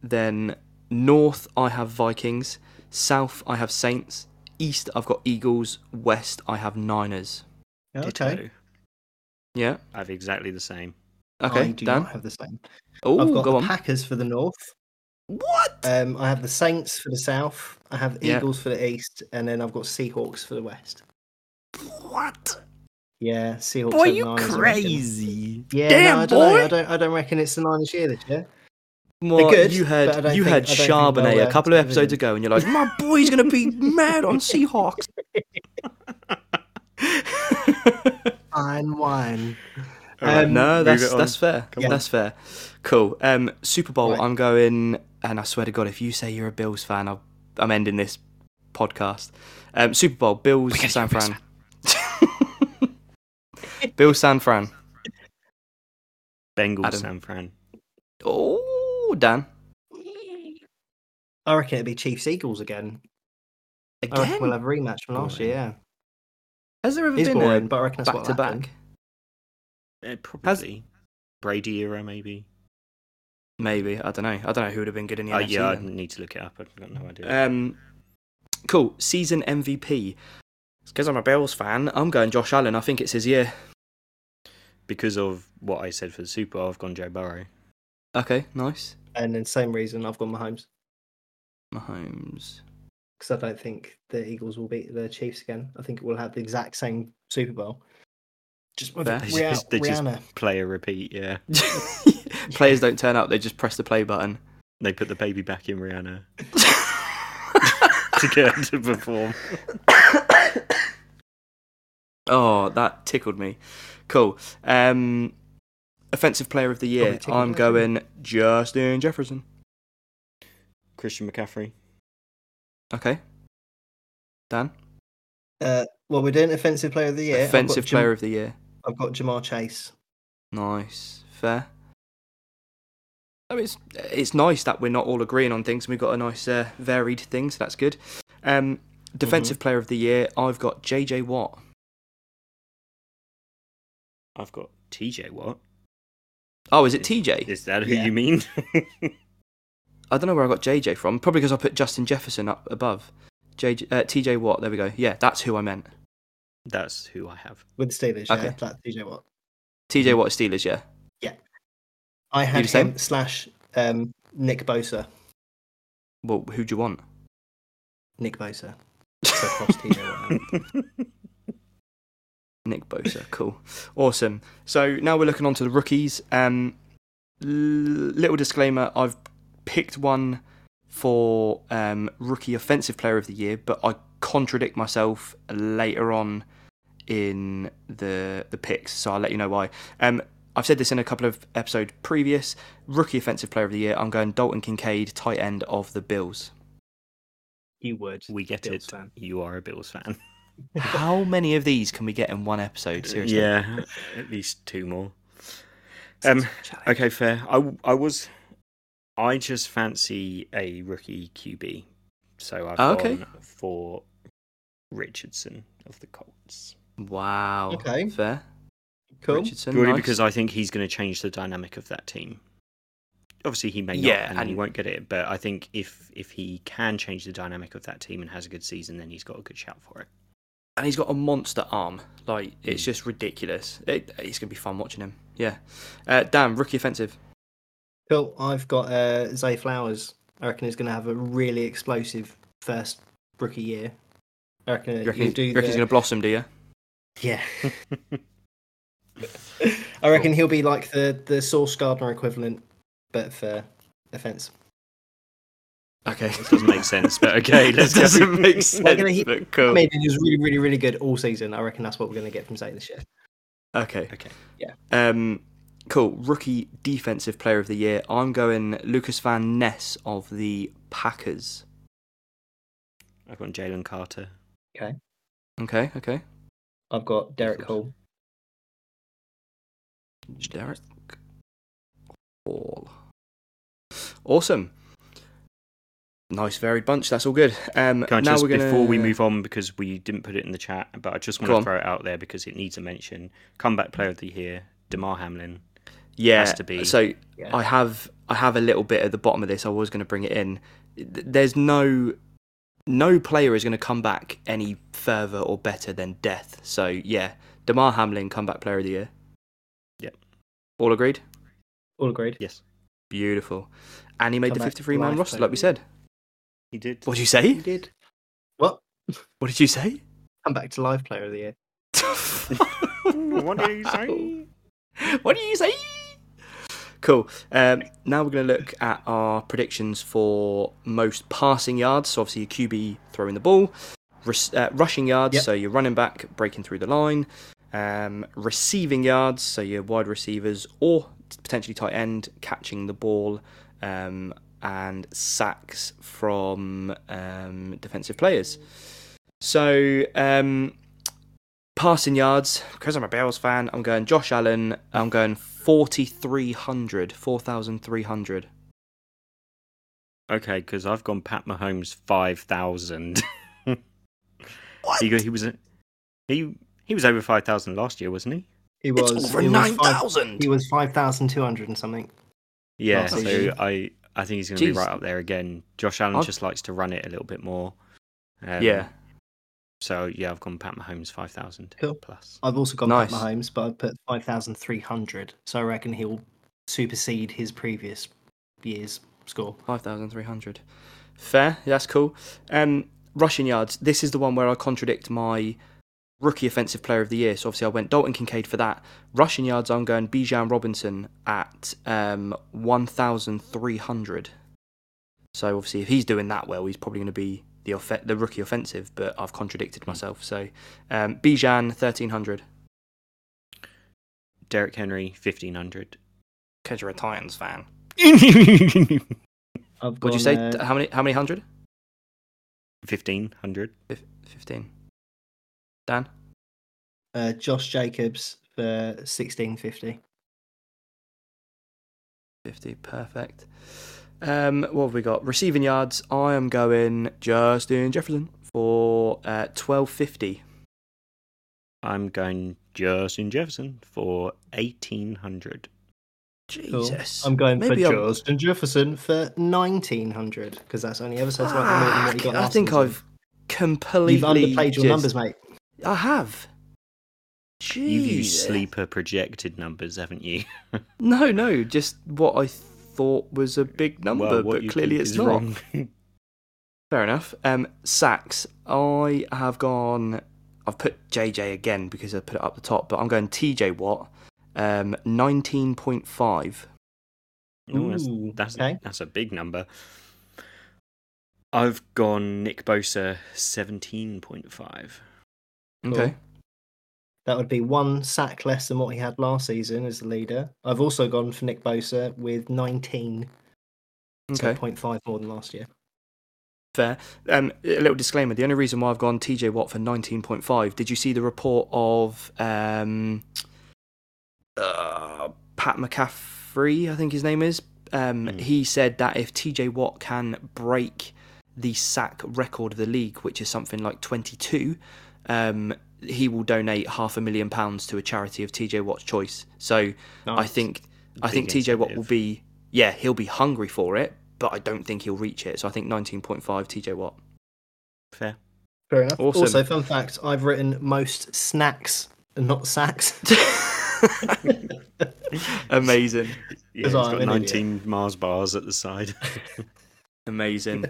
Then North, I have Vikings. South, I have Saints. East, I've got Eagles. West, I have Niners. Okay. Ditto. Yeah. I have exactly the same. Okay, I do Dan. not have the same. Oh, I've got go the on. Packers for the north. What? Um, I have the Saints for the south. I have Yeah. Eagles for the east, and then I've got Seahawks for the west. what? Yeah, Seahawks. Boy, you Niners, I reckon. crazy. Yeah, Damn, no, I don't know. boy. I don't. I don't reckon it's the Niners year this year. Well, good, you but I had don't you think- had I don't think Charbonnet they'll, a uh, couple of episodes ago, and you're like, my boy's gonna be mad on Seahawks. Fine wine. Alright, Um, no, that's that's fair. Come on. That's fair. Cool. Um, Super Bowl. Right. I'm going, and I swear to God, if you say you're a Bills fan, I'll, I'm ending this podcast. Um, Super Bowl. Bills. We're San Fran. Bills. San Fran. Bengals, Adam. San Fran. Oh, Dan. I reckon it'd be Chiefs Eagles again. I reckon Again. we'll have a rematch from last year. Yeah, Has there ever it's been boring, a but I reckon that's back what to will happen. back? Eh, probably. Brady era, maybe. Maybe. I don't know. I don't know who would have been good in the Oh, NFC. yeah, I need to look it up. I've got no idea. Um, cool. Season MVP. Because I'm a Bills fan, I'm going Josh Allen. I think it's his year. because of what I said for the Super Bowl, I've gone Joe Burrow. Okay, nice. And then same reason I've got Mahomes Mahomes. because I don't think the Eagles will beat the Chiefs again. I think we'll have the exact same Super Bowl. Just with Fair. They just- they just- Rihanna. Play a repeat, yeah. Players don't turn up; they just press the play button. They put the baby back in Rihanna to get her to perform. oh, that tickled me. Cool. Um, offensive player of the year. Probably tickled I'm me too. going Justin Jefferson. Christian McCaffrey. Okay. Dan. Uh, well, we're doing offensive player of the year. I've got offensive Jam- player of the year. I've got Ja'Marr Chase. Nice. Fair. I mean, it's, it's nice that we're not all agreeing on things and we've got a nice uh, varied thing, so that's good. Um, defensive player of the year, I've got JJ Watt. I've got TJ Watt. Oh, is it TJ? Is that who Yeah. you mean? I don't know where I got JJ from. Probably because I put Justin Jefferson up above. JJ, uh, TJ Watt, there we go. Yeah, that's who I meant. That's who I have. with the Steelers. Okay. Yeah, that's DJ Watt. TJ Watt Steelers, yeah. Yeah. I had the same? him slash um, Nick Bosa. Well, who'd you want? Nick Bosa. So TJ Watt. Nick Bosa. Cool. Awesome. So now we're looking on to the rookies. Um, l- little disclaimer I've picked one for um, rookie offensive player of the year, but I contradict myself later on in the the picks, so I'll let you know why. Um, I've said this in a couple of episodes previous. Rookie offensive player of the year, I'm going Dalton Kincaid, tight end of the Bills. You would. we get Bills it. fan. You are a Bills fan. How many of these can we get in one episode? Seriously. Yeah, at least two more. Um, okay, fair. I, I was. I just fancy a rookie QB. So I've Oh, okay. gone for Richardson of the Colts. Wow. Okay. Fair. Cool. Richardson. Purely nice. because I think he's going to change the dynamic of that team. Obviously, he may not, Yeah, and, he won't get it. But I think if if he can change the dynamic of that team and has a good season, then he's got a good shout for it. and he's got a monster arm. Like it's Mm. just ridiculous. It, it's gonna be fun watching him. Yeah. Uh, Dan, rookie offensive. Cool. I've got uh, Zay Flowers. I reckon he's going to have a really explosive first rookie year. I reckon, You reckon, he'll do you reckon the- he's gonna blossom? Do you? Yeah. I reckon he'll be like the the Sauce Gardner equivalent, but for offense. Okay. It doesn't make sense, but okay, let's That doesn't make sense. gonna- he- but cool. I mean, he was really, really, really good all season. I reckon that's what we're going to get from Zay this year. Okay. Okay. Yeah. Um. Cool. Rookie defensive player of the year. I'm going Lucas Van Ness of the Packers. I've got Jalen Carter. Okay. Okay. Okay. I've got Derek Hall. Derek Hall. Awesome. Nice varied bunch. That's all good. Um, Can I now just, we're gonna before we move on, because we didn't put it in the chat, but I just want Go to on. throw it out there because it needs a mention. Comeback player of the year, Damar Hamlin. Yeah, Has to be. So Yeah. I have I have a little bit at the bottom of this. I was going to bring it in. There's no no player is going to come back any further or better than Death. So yeah, Damar Hamlin, comeback player of the year. Yep. All agreed. All agreed. Yes, Beautiful. And he made the Comeback 53 man live roster, like we said. he did. What did you say? He did. What? What did you say? Come back to live player of the year. what did you say? what do you say? Cool. Um, now we're going to look at our predictions for most passing yards. So obviously your QB throwing the ball, uh, rushing yards. Yep. So your running back breaking through the line, um, receiving yards. So your wide receivers or potentially tight end catching the ball, um, and sacks from um, defensive players. So um, passing yards because I'm a Bills fan. I'm going Josh Allen. I'm going 4,300, 4,300. Okay, because I've gone Pat Mahomes five thousand. What? He, he was a- he he was over five thousand last year, wasn't he? He It's was over he was nine five- thousand. He was five thousand two hundred and something. Yeah, so season. I I think he's going to be right up there again. Josh Allen I've- just likes to run it a little bit more. Um, Yeah, So yeah, I've gone Pat Mahomes five thousand Cool. plus. I've also got Nice. Pat Mahomes, but I've put five thousand three hundred. So I reckon he'll supersede his previous year's score. 5,300. Fair. That's cool. Um, rushing yards. This is the one where I contradict my rookie offensive player of the year. So obviously I went Dalton Kincaid for that. Rushing yards, I'm going Bijan Robinson at um, 1,300. So obviously if he's doing that well, he's probably going to be the off- the rookie offensive. But I've contradicted myself. So um, Bijan 1,300. Derrick Henry fifteen hundred. Because you're a Titans fan. I've Would you gone, say uh, how many? How many hundred? Fifteen hundred. Fif- Fifteen. Dan. uh, Josh Jacobs for sixteen fifty? 50, perfect. Um, what have we got? Receiving yards. I am going Justin Jefferson for uh, 1250. I'm going Justin Jefferson for eighteen hundred. Jesus. I'm going Maybe for I'm- Justin Jefferson for nineteen hundred because that's only ever so slightly more than what you got I think season. I've completely. You've underplayed your numbers, mate. I have. You've used Jesus. sleeper projected numbers, haven't you? No, no, just what I thought was a big number, well, but clearly it's not. wrong. Fair enough. Um, sacks. I have gone. I've put JJ again because I put it up the top, but I'm going TJ Watt. Um, nineteen point five. Oh, that's that's, okay. that's a big number. I've gone Nick Bosa seventeen point five. Okay. That would be one sack less than what he had last season as the leader. I've also gone for Nick Bosa with 19, so 0.5 more than last year. Fair. Um, a little disclaimer: the only reason why I've gone TJ Watt for nineteen point five. Did you see the report of um, uh, Pat McCaffrey? I think his name is. Um, Mm. He said that if TJ Watt can break the sack record of the league, which is something like twenty two, um, he will donate half a million pounds to a charity of TJ Watt's choice. So I Nice. think I think Big TJ Watt will be yeah he'll be hungry for it, but I don't think he'll reach it. So I think nineteen point five TJ Watt. Fair. Fair enough. Awesome. Also, fun fact I've written most snacks and not sacks. Amazing, Yeah, 'Cause he's I'm got an nineteen Mars bars at the side. amazing,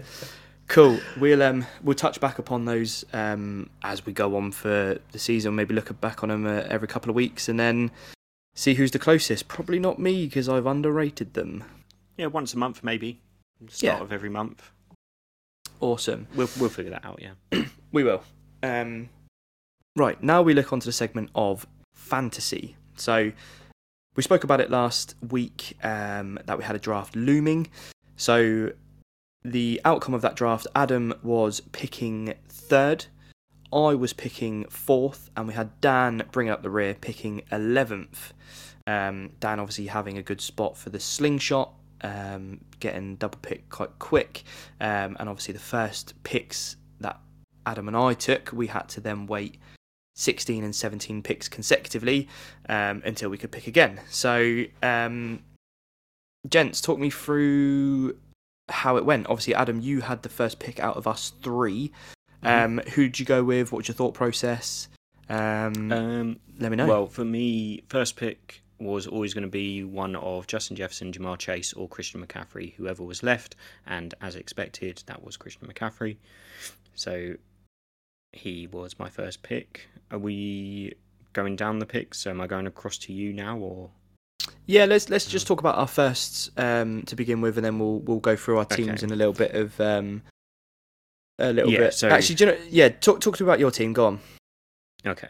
cool. We'll um we'll touch back upon those um as we go on for the season. Maybe look back on them uh, every couple of weeks and then see who's the closest. Probably not me because I've underrated them. yeah, once a month maybe. Start Yeah. of every month. Awesome. We'll we'll figure that out. Yeah. We will. Um, right, now we look onto the segment of fantasy. So, we spoke about it last week um, that we had a draft looming. So, the outcome of that draft, Adam was picking third, I was picking fourth, and we had Dan bringing up the rear, picking 11th. Um, Dan obviously having a good spot for the slingshot, um, getting double pick quite quick, um, and obviously the first picks that Adam and I took, we had to then wait 16 and 17 picks consecutively um, until we could pick again. So, um, gents, talk me through how it went. Obviously, Adam, you had the first pick out of us 3 Um, who did you go with? What was your thought process? Um, Um, let me know. Well, for me, first pick was always going to be one of Justin Jefferson, Ja'Marr Chase, or Christian McCaffrey, whoever was left. And as expected, that was Christian McCaffrey. So he was my first pick. Are we going down the picks? So am I going across to you now, or yeah, let's let's just talk about our firsts um, to begin with, and then we'll we'll go through our teams Okay. in a little bit of um, a little Yeah, bit. so- Actually, do you know, yeah, talk talk to me about your team. Go on. okay?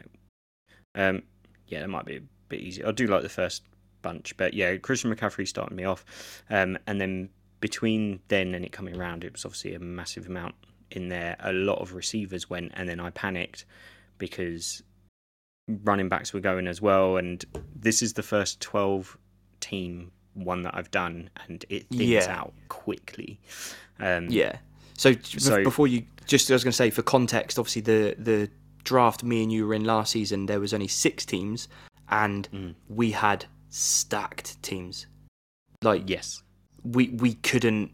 Um, yeah, that might be a bit easy. I do like the first bunch, but yeah, Christian McCaffrey started me off, um, and then between then and it coming around, it was obviously a massive amount in there. A lot of receivers went, and then I panicked because running backs were going as well, and this is the first twelve team one that I've done, and it thins Yeah. out quickly. Um, Yeah. So, So- before you, just I was going to say for context, obviously the the draft me and you were in last season, there was only six teams, and Mm. we had stacked teams. Like Yes. we we couldn't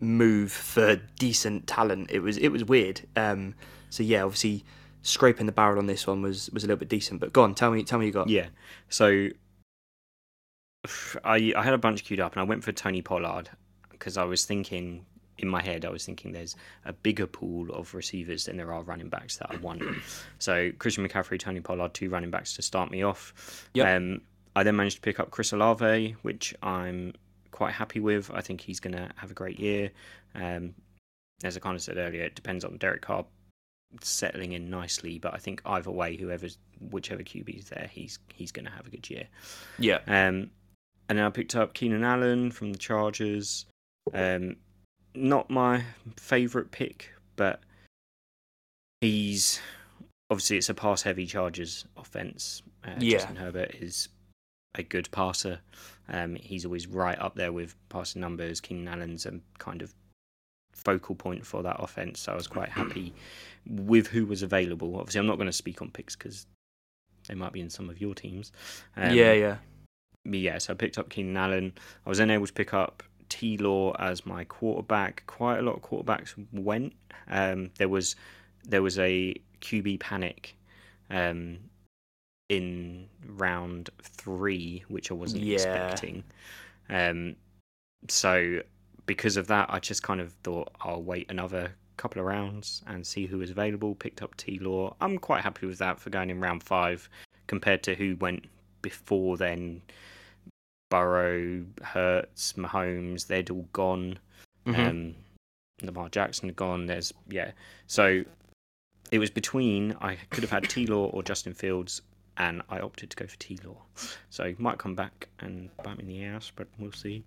move for decent talent. It was it was weird. Um, so yeah, obviously scraping the barrel on this one was was a little bit decent. But go on, tell me tell me you got. Yeah. So I I had a bunch queued up and I went for Tony Pollard because I was thinking in my head I was thinking there's a bigger pool of receivers than there are running backs that I want. so Christian McCaffrey, Tony Pollard, two running backs to start me off. Yep. Um, I then managed to pick up Chris Olave, which I'm quite happy with. I think he's going to have a great year. Um, as I kind of said earlier, it depends on Derek Carr settling in nicely, but I think either way, whoever's whichever QB's there, he's he's going to have a good year. Yeah. Um, and then I picked up Keenan Allen from the Chargers. Um, not my favourite pick, but he's obviously it's a pass heavy Chargers offense. Uh, Yeah. Justin Herbert is a good passer. Um, he's always right up there with passing numbers. Keenan Allen's a kind of focal point for that offense. So I was quite happy with who was available. Obviously, I'm not going to speak on picks because they might be in some of your teams. Um, yeah, yeah. But yeah, so I picked up Keenan Allen. I was then able to pick up T Law as my quarterback. Quite a lot of quarterbacks went. Um, there was there was a QB panic um, in round three, which I wasn't Yeah. expecting. Um, so because of that, I just kind of thought I'll wait another couple of rounds and see who was available. Picked up T Law. I'm quite happy with that for going in round five compared to who went before then. Burrow, Hurts, Mahomes, they'd all gone. Mhm. Um, Lamar Jackson had gone. There's yeah. So it was between I could have had T Law or Justin Fields, and I opted to go for T Law. So he might come back and bite me in the ass, but we'll see.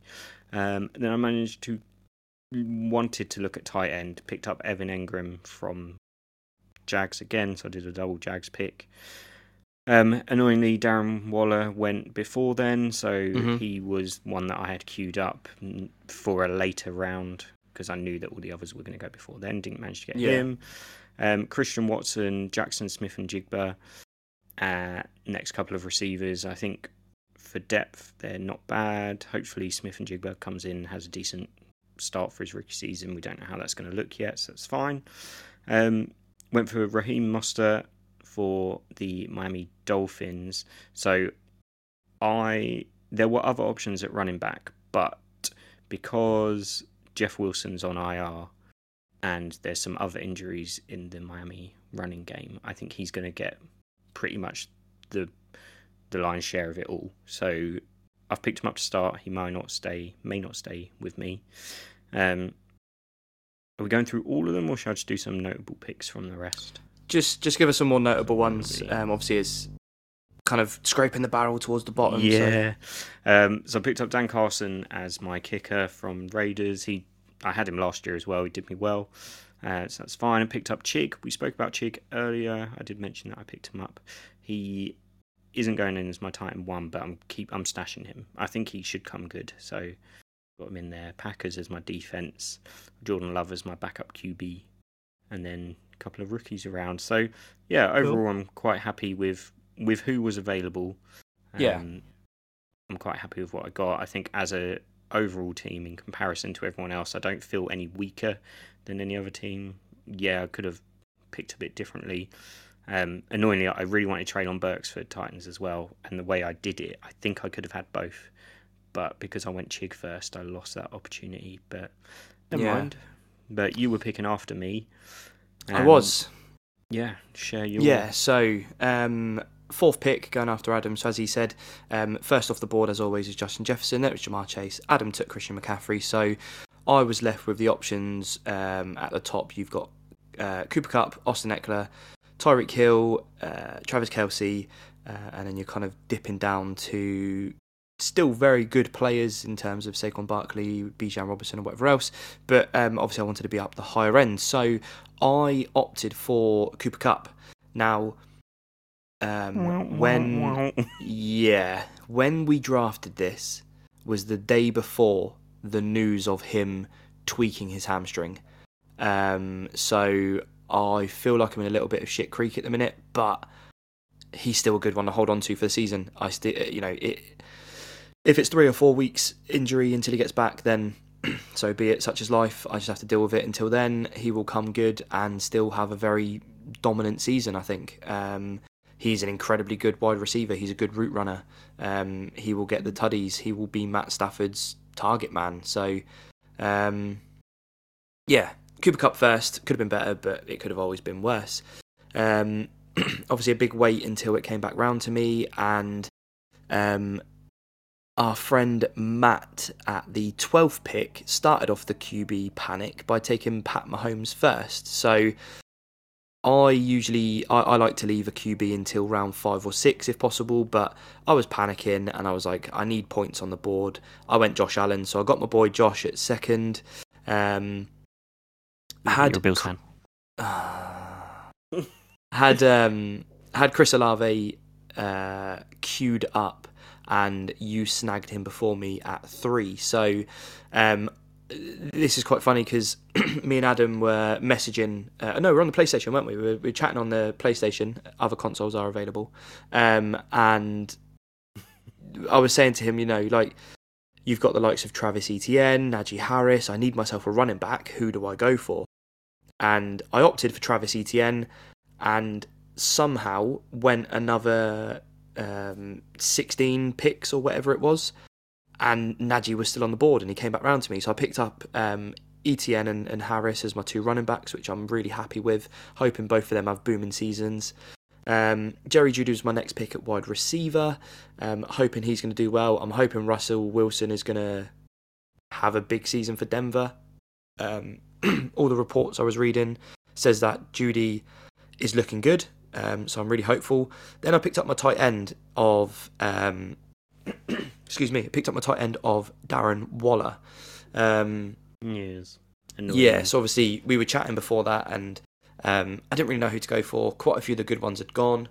Um, then I managed to wanted to look at tight end, picked up Evan Engram from Jags again, so I did a double Jags pick. Um, annoyingly, Darren Waller went before then, so Mhm. he was one that I had queued up for a later round because I knew that all the others were going to go before then. Didn't manage to get Yeah. him. Um, Christian Watson, Jaxon Smith-Njigba. Uh, next couple of receivers, I think for depth they're not bad. Hopefully Smith-Njigba comes in has a decent start for his rookie season. We don't know how that's going to look yet, so that's fine. Um, went for Raheem Mostert for the Miami Dolphins. So I there were other options at running back, but because Jeff Wilson's on IR and there's some other injuries in the Miami running game, I think he's going to get pretty much the the lion's share of it all. So I've picked him up to start. He may not stay, may not stay with me. Um, are we going through all of them, or should I just do some notable picks from the rest? Just just give us some more notable ones. Um, obviously, it's kind of scraping the barrel towards the bottom. so- Yeah. Um, so I picked up Dan Carlson as my kicker from Raiders. He, I had him last year as well. He did me well, uh, so that's fine. I picked up Chig. We spoke about Chig earlier. I did mention that I picked him up. He isn't going in as my Titan one, but I'm keep I'm stashing him. I think he should come good. So got him in there. Packers as my defense. Jordan Love as my backup QB, and then couple of rookies around. So yeah, overall I'm quite happy with with who was available. Yeah. Um, I'm quite happy with what I got. I think as a overall team in comparison to everyone else, I don't feel any weaker than any other team. Yeah, I could have picked a bit differently. Um, annoyingly, I really wanted to trade on Burks for Titans as well, and the way I did it, I think I could have had both, but because I went Chig first, I lost that opportunity. But never Yeah. mind. But you were picking after me. I Um, was. Yeah, share your. Yeah, so um, fourth pick going after Adam. So as he said, um, first off the board as always is Justin Jefferson. That was Ja'Marr Chase. Adam took Christian McCaffrey. So I was left with the options um, at the top. You've got uh, Cooper Kupp, Austin Ekeler, Tyreek Hill, uh, Travis Kelce, uh, and then you're kind of dipping down to still very good players in terms of Saquon Barkley, Bijan Robinson, and whatever else. But um, obviously, I wanted to be up the higher end, so I opted for Cooper Kupp. Now, um, when yeah, when we drafted this was the day before the news of him tweaking his hamstring. Um, so I feel like I'm in a little bit of shit creek at the minute, but he's still a good one to hold on to for the season. I still, you know, it, if it's three or four weeks injury until he gets back, then so be it. Such is life. I just have to deal with it. Until then, he will come good and still have a very dominant season. I think. Um, he's an incredibly good wide receiver. He's a good route runner. Um, he will get the tuddies. He will be Matt Stafford's target man. So, um, yeah, Cooper Kupp first could have been better, but it could have always been worse. Um, obviously, a big wait until it came back round to me, and um, our friend Matt at the 12th pick started off the QB panic by taking Pat Mahomes first. So I usually I, I like to leave a QB until round five or six if possible, but I was panicking and I was like, I need points on the board. I went Josh Allen, so I got my boy Josh at second. Um, had You're Bills fan. had um had Chris Olave uh, queued up, and you snagged him before me at three. So um, this is quite funny because me and Adam were messaging. Uh, no, we're on the PlayStation, weren't we? We were, we were chatting on the PlayStation. Other consoles are available, um, and I was saying to him, you know, like you've got the likes of Travis Etienne, Najee Harris. I need myself a running back. Who do I go for? And I opted for Travis Etienne, and somehow went another um, 16 picks or whatever it was, and Najee was still on the board, and he came back round to me. So I picked up um, Etienne and, and Harris as my two running backs, which I'm really happy with. Hoping both of them have booming seasons. Um, Jerry Jeudy was my next pick at wide receiver. Um, hoping he's going to do well. I'm hoping Russell Wilson is going to have a big season for Denver. Um, all the reports I was reading says that Jeudy is looking good. Um, so I'm really hopeful. Then I picked up my tight end of, um, excuse me, I picked up my tight end of Darren Waller. Um, Yes. yeah, so obviously we were chatting before that, and um, I didn't really know who to go for. Quite a few of the good ones had gone.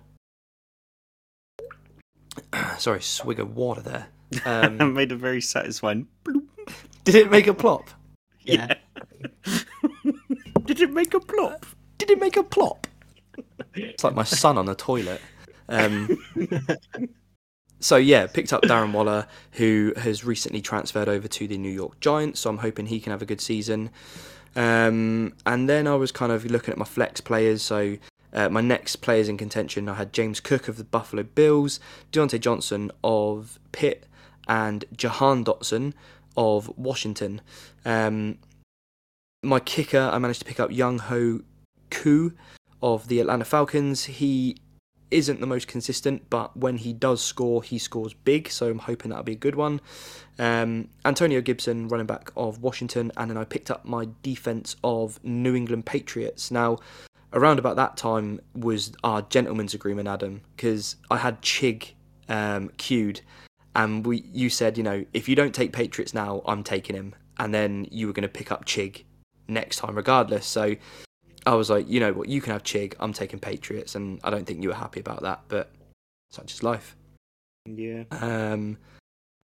Sorry, swig of water there. Um, made a very satisfying. did it make a plop? Yeah. Did it make a plop? Did it make a plop? It's like my son on the toilet. Um, so yeah, picked up Darren Waller, who has recently transferred over to the New York Giants. So I'm hoping he can have a good season. Um, and then I was kind of looking at my flex players. So uh, my next players in contention, I had James Cook of the Buffalo Bills, Diontae Johnson of Pitt, and Jahan Dotson of Washington. Um, my kicker, I managed to pick up Younghoe Koo of the Atlanta Falcons. He isn't the most consistent, but when he does score, he scores big. So I'm hoping that'll be a good one. Um, Antonio Gibson, running back of Washington, and then I picked up my defense of New England Patriots. Now, around about that time was our gentleman's agreement, Adam, because I had Chig um, queued, and we you said, you know, if you don't take Patriots now, I'm taking him, and then you were going to pick up Chig next time, regardless. So I was like, you know what, you can have Chig, I'm taking Patriots, and I don't think you were happy about that, but such is life. Yeah. Um,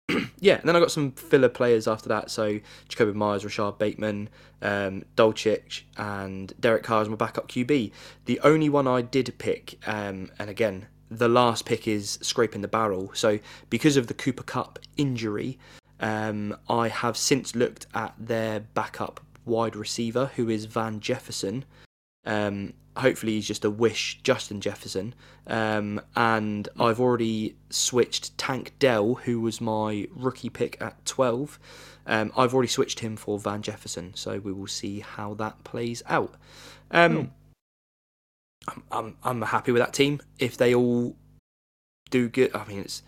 yeah, and then I got some filler players after that. So Jakobi Meyers, Rashod Bateman, um, Dulcich, and Derek Carr as my backup QB. The only one I did pick, um, and again, the last pick is scraping the barrel. So because of the Cooper Kupp injury, um, I have since looked at their backup wide receiver, who is Van Jefferson. Um, hopefully, he's just a wish, Justin Jefferson. Um, and I've already switched Tank Dell, who was my rookie pick at 12. Um, I've already switched him for Van Jefferson, so we will see how that plays out. Um, I'm, I'm I'm happy with that team. If they all do good, I mean, it's.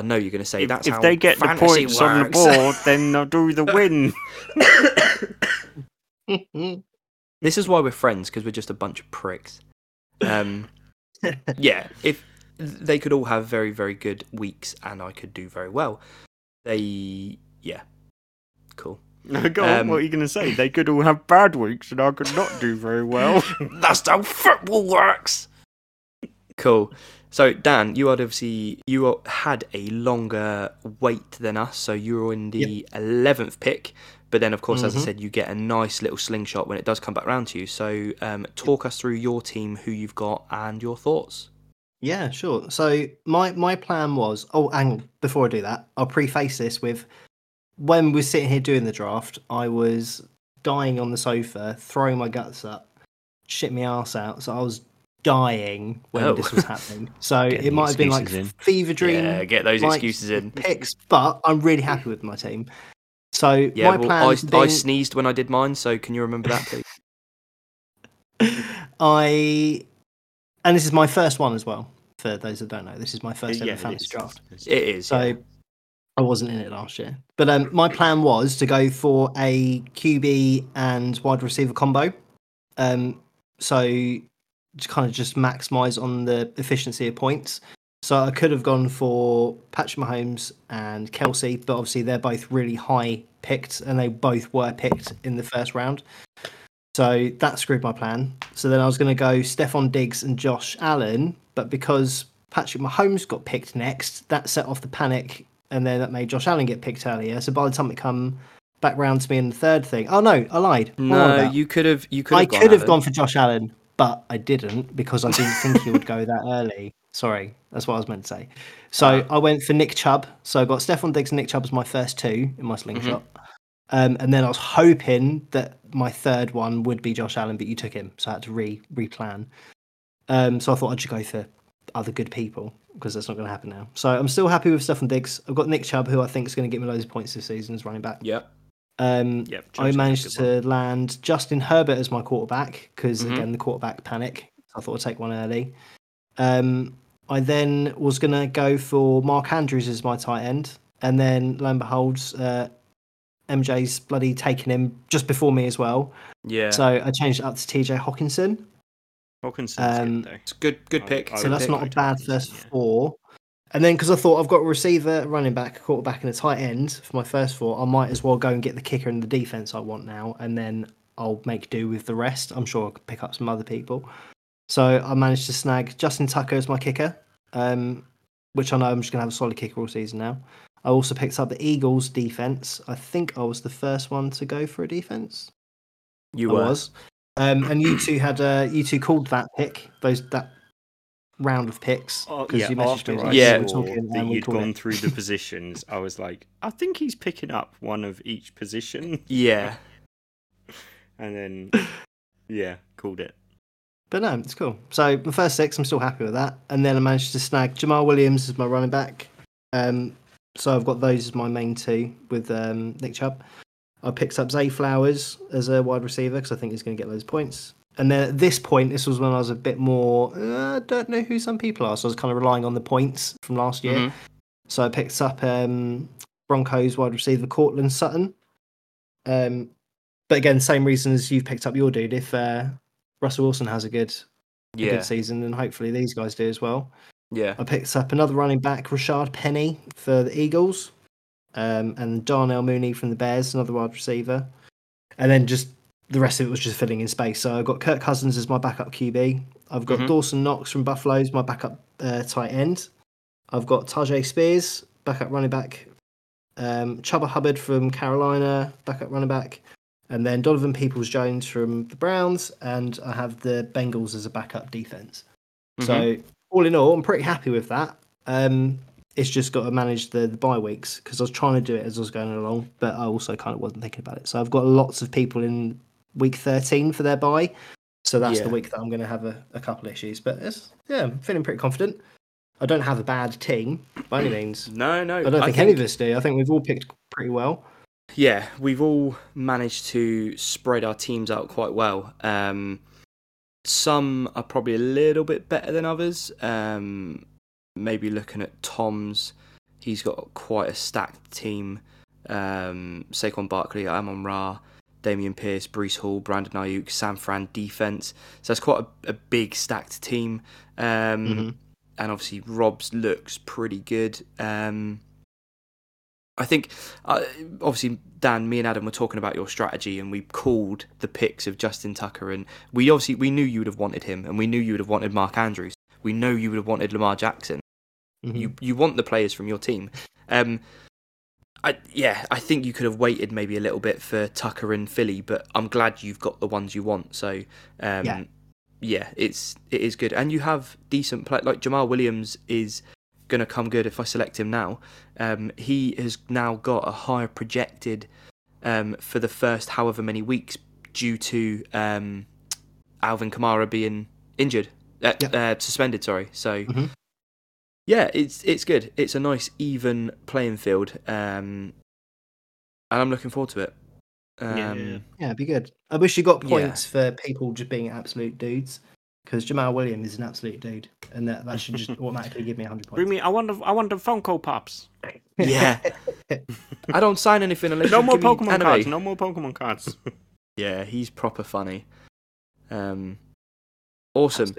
I know you're going to say If, that's if how they get the fantasy points on the board, then they'll do the win. This is why we're friends because we're just a bunch of pricks. Um, yeah, if they could all have very very good weeks and I could do very well, they yeah, cool. No, go on. Um, What are you going to say? They could all have bad weeks, and I could not do very well. That's how football works. Cool. So Dan, you had obviously you had a longer wait than us, so you were in the eleventh pick. But then, of course, as I Mhm. said, you get a nice little slingshot when it does come back round to you. So, um, talk us through your team, who you've got, and your thoughts. Yeah, sure. So my my plan was. Oh, and. Before I do that, I'll preface this with when we're sitting here doing the draft. I was dying on the sofa, throwing my guts up, shit my ass out. So I was dying when Oh. this was happening. So Getting it might have been like in. fever dream. Yeah, get those like, excuses in. Picks, but I'm really happy with my team. So Yeah, my well, plan. I, has I sneezed when I did mine, so can you remember that, please? I and this is my first one as well. For those that don't know, this is my first ever fantasy draft. It is. So yeah. I wasn't in it last year. But um, my plan was to go for a QB and wide receiver combo. Um, so kind of just maximize on the efficiency of points. So I could have gone for Patrick Mahomes and Kelce, but obviously they're both really high picked and they both were picked in the first round. So that screwed my plan. So then I was going to go Stefon Diggs and Josh Allen, but because Patrick Mahomes got picked next, that set off the panic, and then that made Josh Allen get picked earlier. So by the time it come back round to me in the third thing, oh no, I lied. No, you could have. You could. I could have gone for Josh Allen, but I didn't because I didn't think he would go that early. Sorry, that's what I was meant to say. So Ah. I went for Nick Chubb. So I got Stefon Diggs and Nick Chubb as my first two in my slingshot. Um, and then I was hoping that my third one would be Josh Allen, but you took him, so I had to re replan. Um, so I thought I'd just go for other good people because that's not going to happen now. So I'm still happy with Stefon Diggs. I've got Nick Chubb, who I think is going to get me loads of points this season as running back. Yeah. Um, Yep, I managed good to land Justin Herbert as my quarterback because Mhm. again the quarterback panic. I thought I'd take one early. Um, I then was gonna go for Mark Andrews as my tight end, and then lo and behold, uh, MJ's bloody taking him just before me as well. Yeah. So I changed it up to TJ Hockenson. Hockenson's Um, good, though. it's good. Good pick. I So that's pick. not a bad first yeah. four. And then because I thought I've got a receiver, running back, quarterback, and a tight end for my first four, I might as well go and get the kicker and the defense I want now, and then I'll make do with the rest. I'm sure I could pick up some other people. So I managed to snag Justin Tucker as my kicker, um, which I know I'm just going to have a solid kicker all season now. I also picked up the Eagles defense. I think I was the first one to go for a defense. You I were. was. Um, and you two had uh, you two called that pick those that round of picks Oh, because yeah, you messaged after me. I Yeah. we saw talking that you'd called gone it. through the positions, I was like, I think he's picking up one of each position, Yeah. and then yeah, called it. But no, it's cool. So the first six, I'm still happy with that. And then I managed to snag Jamaal Williams as my running back. Um, so I've got those as my main two with um, Nick Chubb. I picked up Zay Flowers as a wide receiver because I think he's going to get those points. And then at this point, this was when I was a bit more, uh, I don't know who some people are. So I was kind of relying on the points from last year. Mhm. So I picked up um, Broncos wide receiver Courtland Sutton. Um, but again, same reason as you've picked up your dude. If uh, Russell Wilson has a good, a good season, then hopefully these guys do as well. Yeah. I picked up another running back, Rashaad Penny for the Eagles, um, and Darnell Mooney from the Bears, another wide receiver. And then just the rest of it was just filling in space. So I've got Kirk Cousins as my backup QB. I've got Mhm. Dawson Knox from Buffalo as my backup uh, tight end. I've got Tyjae Spears, backup running back um, Chuba Hubbard from Carolina, backup running back, and then Donovan Peoples Jones from the Browns, and I have the Bengals as a backup defense. So all in all, I'm pretty happy with that. Um, it's just got to manage the, the bye weeks because I was trying to do it as I was going along, but I also kind of wasn't thinking about it. So I've got lots of people in week 13 for their bye. So that's Yeah. the week that I'm going to have a, a couple issues. But it's, yeah, I'm feeling pretty confident. I don't have a bad team by any means. no, no. I don't think, any of us do. I think we've all picked pretty well. Yeah, we've all managed to spread our teams out quite well. Um, some are probably a little bit better than others. Um, maybe looking at Tom's, he's got quite a stacked team. Um, Saquon Barkley, Amon Ra, Dameon Pierce, Breece Hall, Brandon Aiyuk, San Fran defense. So that's quite a, a big stacked team. Um, Mhm. And obviously, Rob's looks pretty good. Um, I think, uh, obviously, Dan, me and Adam were talking about your strategy, and we called the picks of Justin Tucker, and we obviously we knew you would have wanted him, and we knew you would have wanted Mark Andrews. We know you would have wanted Lamar Jackson. Mhm. You you want the players from your team. Um, I yeah, I think you could have waited maybe a little bit for Tucker and Philly, but I'm glad you've got the ones you want. So um, Yeah. yeah, it's it is good, and you have decent play. Like Jamaal Williams is going to come good if I select him now. Um, he has now got a higher projected um, for the first however many weeks due to um, Alvin Kamara being injured, uh, Yeah. uh, suspended. Sorry, so. Mhm. Yeah, it's it's good. It's a nice even playing field, um, and I'm looking forward to it. Um, Yeah. Yeah, it'd be good. I wish you got Yeah. points for people just being absolute dudes because Jamaal Williams is an absolute dude, and that, that should just automatically give me 100 points. Bring me. I want the. I want the Funko Pops. Yeah. I don't sign anything unless No you more give Pokemon anime. cards. No more Pokemon cards. Yeah, he's proper funny. Um, awesome.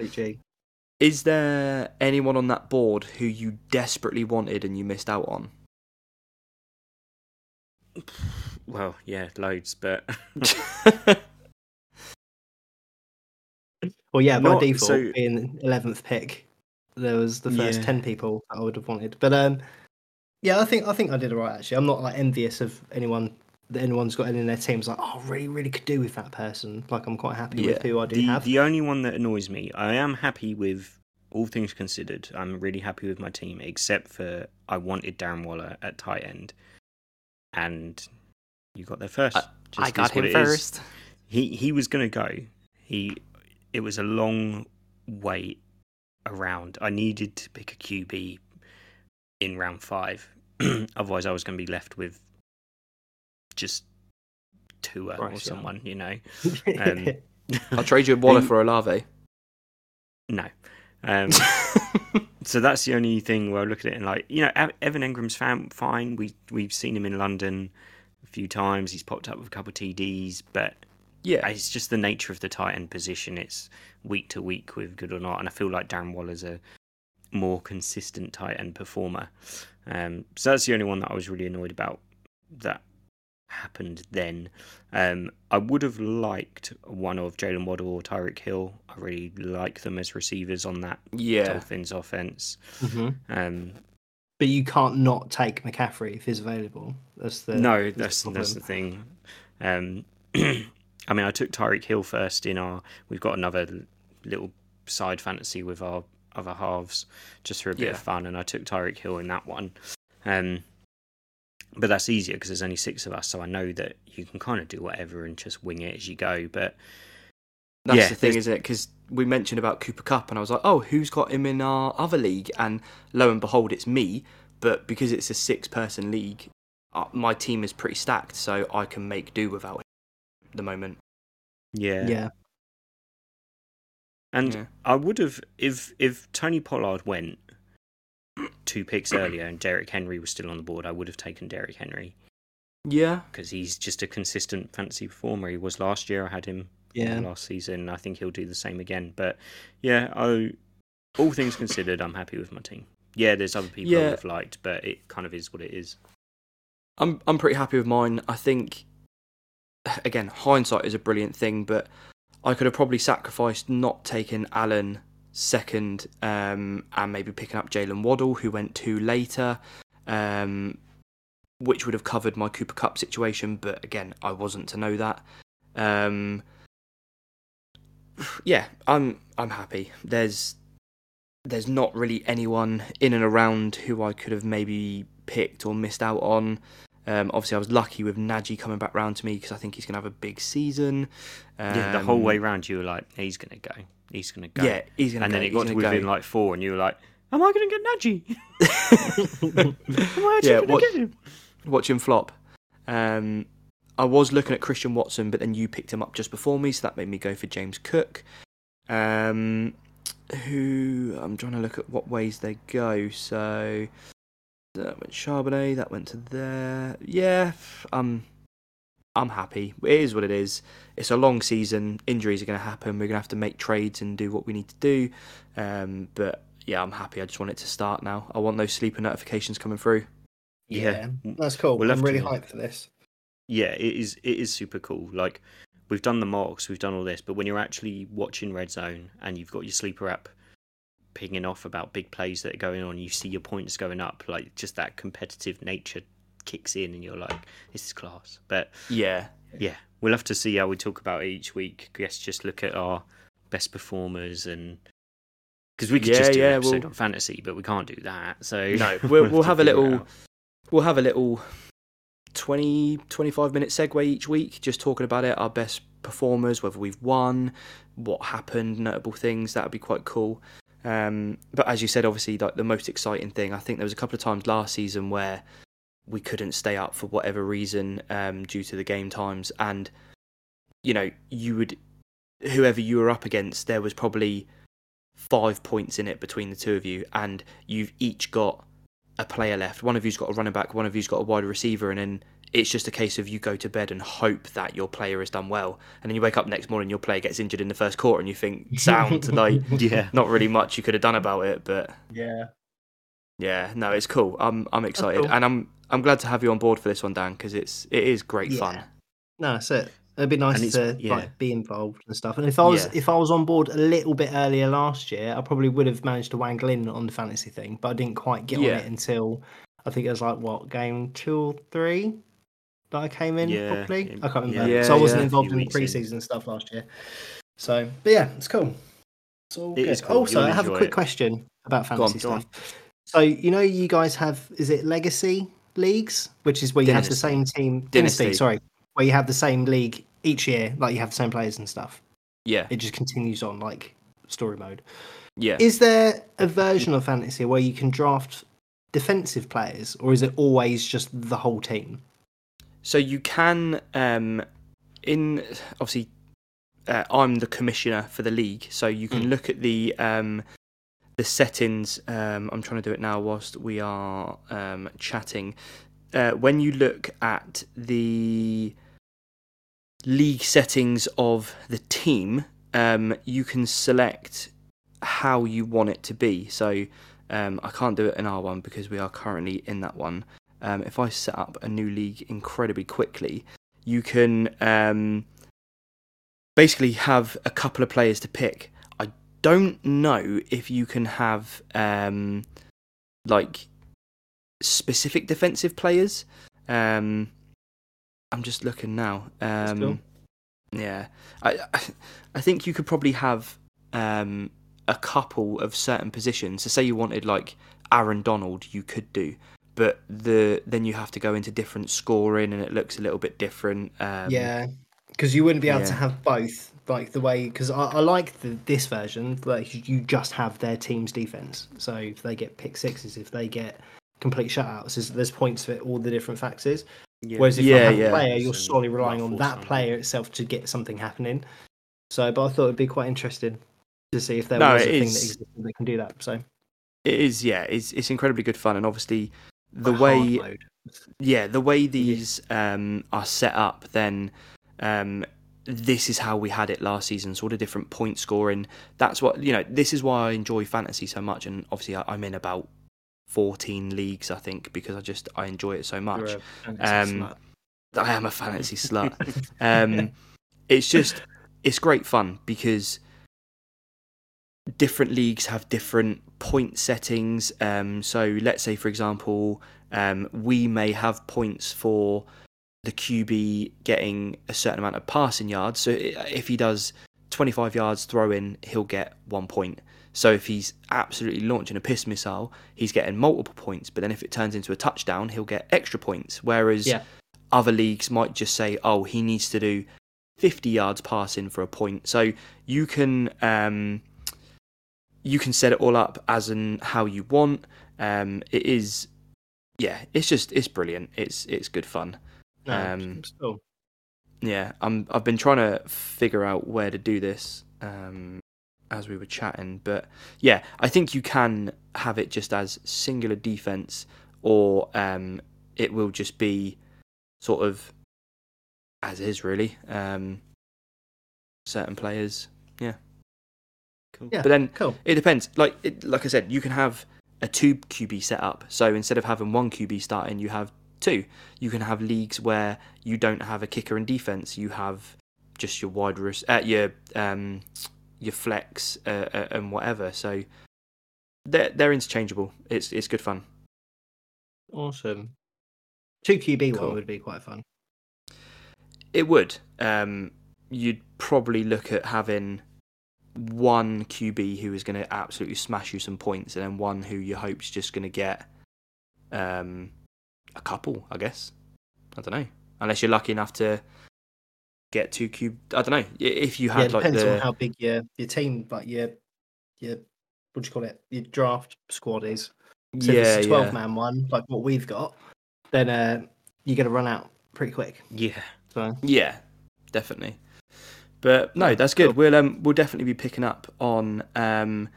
Absolute G. Is there anyone on that board who you desperately wanted and you missed out on? well, yeah, loads, but Well, yeah, by Not- default, so- being 11th pick, there was the first Yeah. 10 people that I would have wanted. But um, yeah, I think I think I did alright actually. I'm not like envious of anyone that anyone's got in their teams. Like, oh, really, really could do with that person. Like, I'm quite happy with who I do the have. the only one that annoys me, I am happy with all things considered. I'm really happy with my team, except for I wanted Darren Waller at tight end, and you got there first. Just is what it is. He he was gonna go. He it was a long wait around. I needed to pick a QB in round five. Otherwise, I was going to be left with just Tua or Bryce Young. someone, you know. Um, I'll trade you a Waller He- for Olave. No. Um, so that's the only thing where I look at it and like, you know, Evan Engram's fam- fine. We we've seen him in London a few times. He's popped up with a couple of TDs, but Yeah, it's just the nature of the tight end position. It's week to week with good or not, and I feel like Darren Waller's a more consistent tight end performer. Um, so that's the only one that I was really annoyed about that happened then. Um, I would have liked one of Jaylen Waddle or Tyreek Hill. I really like them as receivers on that yeah. Dolphins offense. Mhm. Um, But you can't not take McCaffrey if he's available. That's the no, the that's that's the thing. Um, I mean, I took Tyreek Hill first in our. We've got another little side fantasy with our other halves, just for a bit Yeah. of fun, and I took Tyreek Hill in that one. Um, but that's easier because there's only six of us, so I know that you can kind of do whatever and just wing it as you go. But That's Yeah, the thing, there's- isn't it? Because we mentioned about Cooper Kupp, and I was like, oh, who's got him in our other league? And lo and behold, it's me. But because it's a six-person league, uh, my team is pretty stacked, so I can make do without him at the moment. yeah, Yeah. and Yeah. I would have if if Tony Pollard went two picks earlier and Derrick Henry was still on the board, I would have taken Derrick Henry. Yeah, because he's just a consistent fantasy performer. He was last year. I had him uh, Yeah. last season. I think he'll do the same again. But yeah, I, all things considered, I'm happy with my team. Yeah, there's other people I Yeah. would have liked, but it kind of is what it is. I'm I'm pretty happy with mine. I think again, hindsight is a brilliant thing, but I could have probably sacrificed not taking Allen second, um, and maybe picking up Jaylen Waddle, who went two later. Um, which would have covered my Cooper Kupp situation, but again, I wasn't to know that. Um, yeah, I'm I'm happy. There's there's not really anyone in and around who I could have maybe picked or missed out on. Um, obviously, I was lucky with Nagy coming back round to me because I think he's going to have a big season. Um, yeah, the whole way round, you were like, he's going to go. He's going to go. Yeah, he's going to and go. then it got to within go. like four, and you were like, am I going to get Nagy? Am I actually Yeah, going to get him? watch him flop. Um, I was looking at Christian Watson, but then you picked him up just before me, so that made me go for James Cook. Um, who I'm trying to look at what ways they go. So that went Charbonnet, that went to there. Yeah, I'm I'm happy. It is what it is. It's a long season. Injuries are going to happen. We're going to have to make trades and do what we need to do. Um, but yeah, I'm happy. I just want it to start now. I want those sleeper notifications coming through. Yeah. that's cool. We'll I'm really to- hyped for this. yeah, it is. It is super cool. Like we've done the mocks, we've done all this, but when you're actually watching Red Zone and you've got your sleeper app pinging off about big plays that are going on, you see your points going up. Like just that competitive nature kicks in, and you're like, "This is class." But Yeah, yeah, we'll have to see how we talk about it each week. I guess just look at our best performers and. Because we could Yeah, just do yeah, an episode we'll- on fantasy, but we can't do that. So No, we'll- we'll have a figure it little- we'll have a little 20 25 minute segue each week just talking about it our best performers whether we've won what happened notable things that would be quite cool um, but as you said obviously like the most exciting thing i think there was a couple of times last season where we couldn't stay up for whatever reason um, due to the game times and you know you would whoever you were up against there was probably five points in it between the two of you and you've each got a player left. One of you's got a running back, one of you's got a wide receiver, and then it's just a case of you go to bed and hope that your player has done well. And then you wake up next morning, your player gets injured in the first quarter, and you think, sound, like, Yeah. not really much you could have done about it. But Yeah. yeah, no, it's cool. I'm I'm excited, cool. and I'm I'm glad to have you on board for this one, Dan, because it's it is great fun. No, that's it. It'd be nice to yeah. like be involved and stuff. And if I was Yeah. if I was on board a little bit earlier last year, I probably would have managed to wangle in on the fantasy thing, but I didn't quite get Yeah. on it until I think it was like what game two or three that I came in Yeah, properly. I can't remember. yeah, so I wasn't yeah. involved in the weeks in. preseason stuff last year. So, but yeah, it's cool. It's all It good. cool. Also, You'll I have a quick it. question about fantasy on. stuff. So you know, you guys have is it legacy leagues, which is where you have the same team Dynasty. dynasty. Sorry, where you have the same league each year, like you have the same players and stuff. Yeah, It just continues on like story mode. yeah. Is there a version of fantasy where you can draft defensive players, or is it always just the whole team? So you can, um, in obviously, uh, I'm the commissioner for the league, so you can Mm. look at the um, the settings. Um, I'm trying to do it now whilst we are um, chatting. Uh, when you look at the league settings of the team, um, you can select how you want it to be. So um, I can't do it in our one because we are currently in that one. Um, if I set up a new league incredibly quickly, you can um, basically have a couple of players to pick. Don't know if you can have um, like specific defensive players. Um, I'm just looking now. Um, cool. Yeah, I I think you could probably have um, a couple of certain positions. So say you wanted like Aaron Donald, you could do, but the then you have to go into different scoring, and it looks a little bit different. Um, yeah, because you wouldn't be able to have both, like the way. Because I, I like the, this version, like you just have their team's defense. So if they get pick sixes, if they get complete shutouts, there's, there's points for all the different factors. Yeah. Whereas if you Yeah, have yeah. a player, you're And solely relying on ruffles that something. player itself to get something happening. So, but I thought it'd be quite interesting to see if there No, was a it thing is- that existed that can do that. So it is. Yeah, it's it's incredibly good fun, and obviously the hard way mode. yeah the way these um, are set up then um, this is how we had it last season sort of different point scoring. That's what you know this is why i enjoy fantasy so much. And obviously I, i'm in about 14 leagues i think because i just i enjoy it so much. Um, i am a fantasy slut. Um, it's just it's great fun because different leagues have different point settings. Um, so let's say, for example, um, we may have points for the QB getting a certain amount of passing yards. So if he does 25 yards throw in, he'll get one point. So if he's absolutely launching a piss missile, he's getting multiple points. But then if it turns into a touchdown, he'll get extra points. Whereas Yeah. other leagues might just say, oh, he needs to do 50 yards passing for a point. So you can um, you can set it all up as and how you want. Um, it is, yeah, it's just it's brilliant. It's it's good fun. No, Um, cool. Yeah, I'm. I've been trying to figure out where to do this um, as we were chatting, but yeah, I think you can have it just as singular defense, or um, it will just be sort of as is really. Um, certain players, yeah. Cool. Yeah. But then Cool. it depends. Like it, like I said, you can have a two QB setup. So instead of having one QB starting, you have two. You can have leagues where you don't have a kicker and defense. You have just your wide res- uh, your um your flex uh, uh, and whatever. So they're they're interchangeable. It's it's good fun. Awesome. Two QB Cool. one would be quite fun. It would. Um, you'd probably look at having one QB who is going to absolutely smash you some points, and then one who you hope's just going to get um, a couple. I guess. I don't know. Unless you're lucky enough to get two QB. I don't know. If you had it like depends the on how big your your team, like your your what do you call it? Your draft squad is. So if yeah it's a twelve yeah man one, like what we've got, then uh, you're gonna run out pretty quick. Yeah. So Yeah, definitely. But no, that's good. cool. We'll um we'll definitely be picking up on um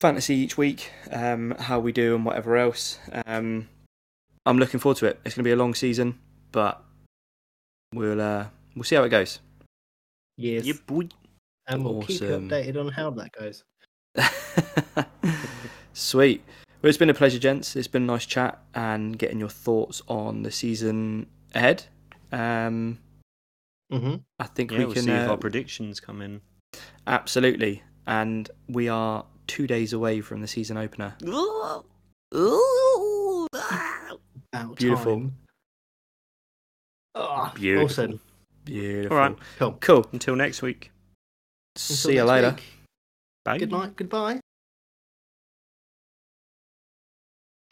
fantasy each week, um how we do and whatever else. Um I'm looking forward to it. It's going to be a long season, but we'll uh we'll see how it goes. yes, Yeah, boy. and we'll keep you updated on how that goes. Sweet. Well, it's been a pleasure, gents. It's been a nice chat and getting your thoughts on the season ahead. Um, hmm I think Yeah, we we'll can see if uh, our predictions come in. Absolutely. And we are two days away from the season opener. About Beautiful. time. Oh, Beautiful. Awesome. Beautiful. All right. Cool. Cool. Until next week. Until See you later. week. Bye. Good night. Goodbye.